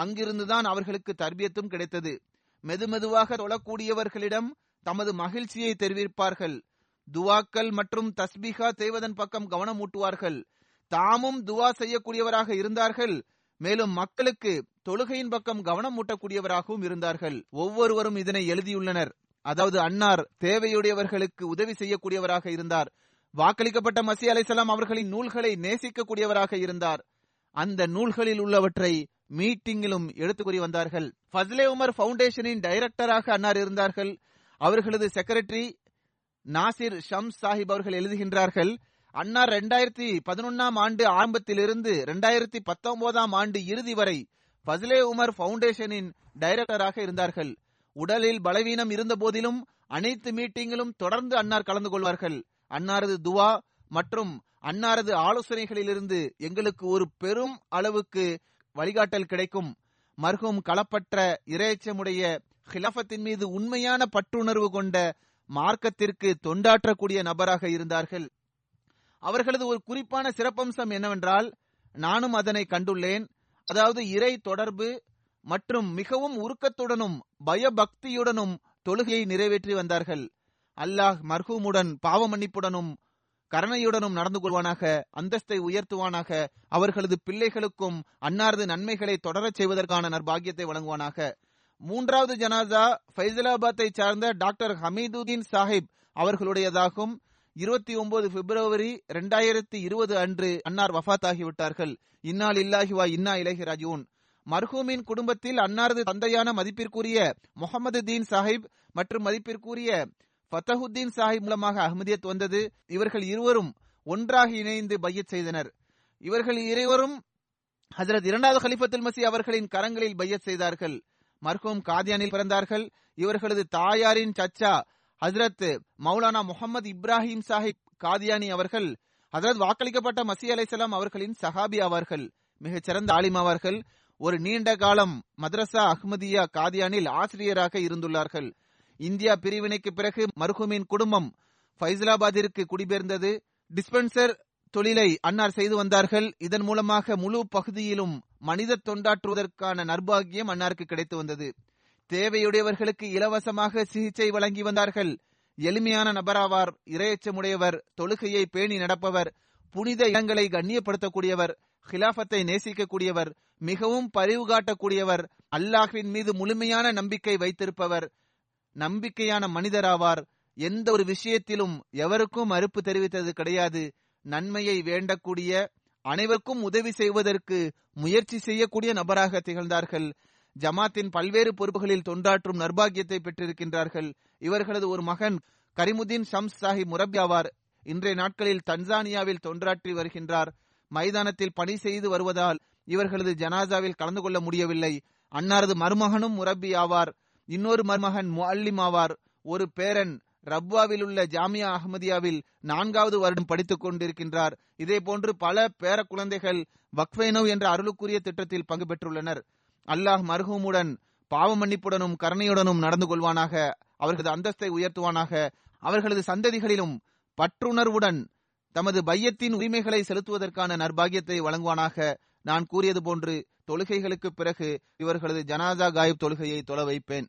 அங்கிருந்துதான் அவர்களுக்கு தர்பியத்தும் கிடைத்தது. மெதுமெதுவாக தொழக்கூடியவர்களிடம் தமது மகிழ்ச்சியை தெரிவிப்பார்கள். துவாக்கள் மற்றும் தஸ்பிகா செய்வதன் பக்கம் கவனம் ஊட்டுவார்கள் தாமும் துவா செய்யக்கூடியவராக இருந்தார்கள். மேலும் மக்களுக்கு தொழுகையின் பக்கம் கவனம் ஊட்டக்கூடியவராகவும் இருந்தார்கள். ஒவ்வொருவரும் இதனை எழுதியுள்ளனர். அதாவது அன்னார் தேவையுடையவர்களுக்கு உதவி செய்யக்கூடியவராக இருந்தார். வாக்களிக்கப்பட்ட மசி அலைசலாம் அவர்களின் நூல்களை நேசிக்கக்கூடியவராக இருந்தார். அந்த நூல்களில் உள்ளவற்றை மீட்டிங்கிலும் எடுத்துக்கூறி வந்தார்கள். ஃபஸ்லே உமர் பவுண்டேஷனின் டைரக்டராக அன்னார் இருந்தார்கள். அவர்களது செக்ரட்டரி நாசிர் ஷம்ஸ் சாஹிப் அவர்கள் எழுதுகின்றார்கள் அன்னார் இரண்டாயிரத்தி பதினொன்னாம் ஆண்டு ஆரம்பத்திலிருந்து இரண்டாயிரத்தி பத்தொன்பதாம் ஆண்டு இறுதி வரை ஃபஸ்லே உமர் பவுண்டேஷனின் டைரக்டராக இருந்தார்கள். உடலில் பலவீனம் இருந்த போதிலும் அனைத்து மீட்டிங்கிலும் தொடர்ந்து அன்னார் கலந்து கொள்வார்கள். அன்னாரது துவா மற்றும் அன்னாரது ஆலோசனைகளிலிருந்து எங்களுக்கு ஒரு பெரும் அளவுக்கு வழிகாட்டல் கிடைக்கும். மர்ஹும் களப்பற்ற இரையச்சமுடைய ஹிலஃபத்தின் மீது உண்மையான பற்றுணர்வு கொண்ட மார்க்கத்திற்கு தொண்டாற்றக்கூடிய நபராக இருந்தார்கள். அவர்களது ஒரு குறிப்பான சிறப்பம்சம் என்னவென்றால் நானும் அதனை கண்டுள்ளேன். அதாவது இறை தொடர்பு மற்றும் மிகவும் உருக்கத்துடனும் பயபக்தியுடனும் தொழுகையை நிறைவேற்றி வந்தார்கள். அல்லாஹ் மர்ஹூமுடன் பாவ மன்னிப்புடனும் கருணையுடனும் நடந்து கொள்வானாக அந்தஸ்தை உயர்த்துவானாக அவர்களது பிள்ளைகளுக்கும் அன்னாரது நன்மைகளை தொடரச் செய்வதற்கான நற்பாகியத்தை வழங்குவானாக. மூன்றாவது ஜனாதா ஃபைசலாபாத்தை சார்ந்த டாக்டர் ஹமீதுதீன் சாஹிப் அவர்களுடையதாகும். இருபத்தி ஒன்பது பிப்ரவரி இரண்டாயிரத்தி இருபது அன்று அன்னார் வஃத்தாகிவிட்டார்கள். இன்னால் இல்லாஹிவா இன்னா இலகி ராஜூன் மர்ஹூமின் குடும்பத்தில் அன்னாரது தந்தையான மதிப்பிற்குரிய முகமது தீன் சாஹிப் மற்றும் மதிப்பிற்குரிய ஃபத்தஹுத்தீன் சாஹிப் மூலமாக அஹமதியத் வந்தது. இவர்கள் இருவரும் ஒன்றாக இணைந்து பையத் செய்தனர். இவர்கள் இருவரும் ஹசரத் இரண்டாவது ஹலிஃபத்துல் மசி அவர்களின் கரங்களில் பையத் செய்தார்கள். மர்ஹூம் காதியானில் பிறந்தார்கள். இவர்களது தாயாரின் சச்சா ஹசரத் மௌலானா முகமது இப்ராஹிம் சாஹிப் காதியானி அவர்கள். ஹசரத் வாக்களிக்கப்பட்ட மசி அலைசலாம் அவர்களின் சஹாபி ஆவார்கள். மிகச்சிறந்த ஆலிம் ஆவார்கள். ஒரு நீண்ட காலம் மதரசா அஹ்மதியா காதியானில் ஆசிரியராக இருந்துள்ளார்கள். இந்தியா பிரிவினைக்கு பிறகு மர்ஹூமின் குடும்பம் ஃபைசலாபாதிற்கு குடிபெயர்ந்தது. டிஸ்பென்சர் தொழிலை அன்னார் செய்து வந்தார்கள். இதன் மூலமாக முழு பகுதியிலும் மனித தொண்டாற்றுவதற்கான நர்பாகியம் அன்னாருக்கு கிடைத்து வந்தது. தேவையுடையவர்களுக்கு இலவசமாக சிகிச்சை வழங்கி வந்தார்கள். எளிமையான நபராவார் இரையச்சமுடையவர் தொழுகையை பேணி நடப்பவர் புனித இடங்களை கண்ணியப்படுத்தக்கூடியவர் ஹிலாபத்தை நேசிக்கக்கூடியவர் மிகவும் பரிவு காட்டக்கூடியவர் அல்லாஹ்வின் மீது முழுமையான நம்பிக்கை வைத்திருப்பவர் நம்பிக்கையான மனிதராவார். எந்த ஒரு விஷயத்திலும் எவருக்கும் மறுப்பு தெரிவித்தது கிடையாது. நன்மையை வேண்டக்கூடிய அனைவருக்கும் உதவி செய்வதற்கு முயற்சி செய்யக்கூடிய நபராக திகழ்ந்தார்கள். ஜமாத்தின் பல்வேறு பொறுப்புகளில் தொண்டாற்றும் நர்பாகியத்தை பெற்றிருக்கின்றார்கள். இவர்களது ஒரு மகன் கரிமுதீன் ஷம்ஸ் சாஹிப் முரபி ஆவார். இன்றைய நாட்களில் தன்சானியாவில் தொண்டாற்றி வருகின்றார். மைதானத்தில் பணி செய்து வருவதால் இவர்களது ஜனாசாவில் கலந்து கொள்ள முடியவில்லை. அன்னாரது மருமகனும் முரப்பி ஆவார். இன்னொரு மருமகன் முஅல்லிம் ஆவார். ஒரு பேரன் ரப்வாவில் உள்ள ஜாமியா அஹமதியாவில் நான்காவது வருடம் படித்துக் கொண்டிருக்கின்றார். இதே போன்று பல பேர குழந்தைகள் வக்ஃபைனவ் என்ற அருளுக்குரிய திட்டத்தில் பங்கு பெற்றுள்ளனர். அல்லாஹ் மர்ஹூமுடன் பாவ மன்னிப்புடனும் கருணையுடனும் நடந்து கொள்வானாக அவர்களது அந்தஸ்தை உயர்த்துவானாக அவர்களது சந்ததிகளிலும் பற்றுணர்வுடன் தமது பையத்தின் உரிமைகளை செலுத்துவதற்கான நர்பாகியத்தை வழங்குவானாக. நான் கூறியது போன்று தொழுகைகளுக்கு பிறகு இவர்களது ஜனாதா காயிப் தொழுகையை தொலை வைப்பேன்.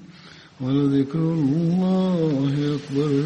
ولذكر الله أكبر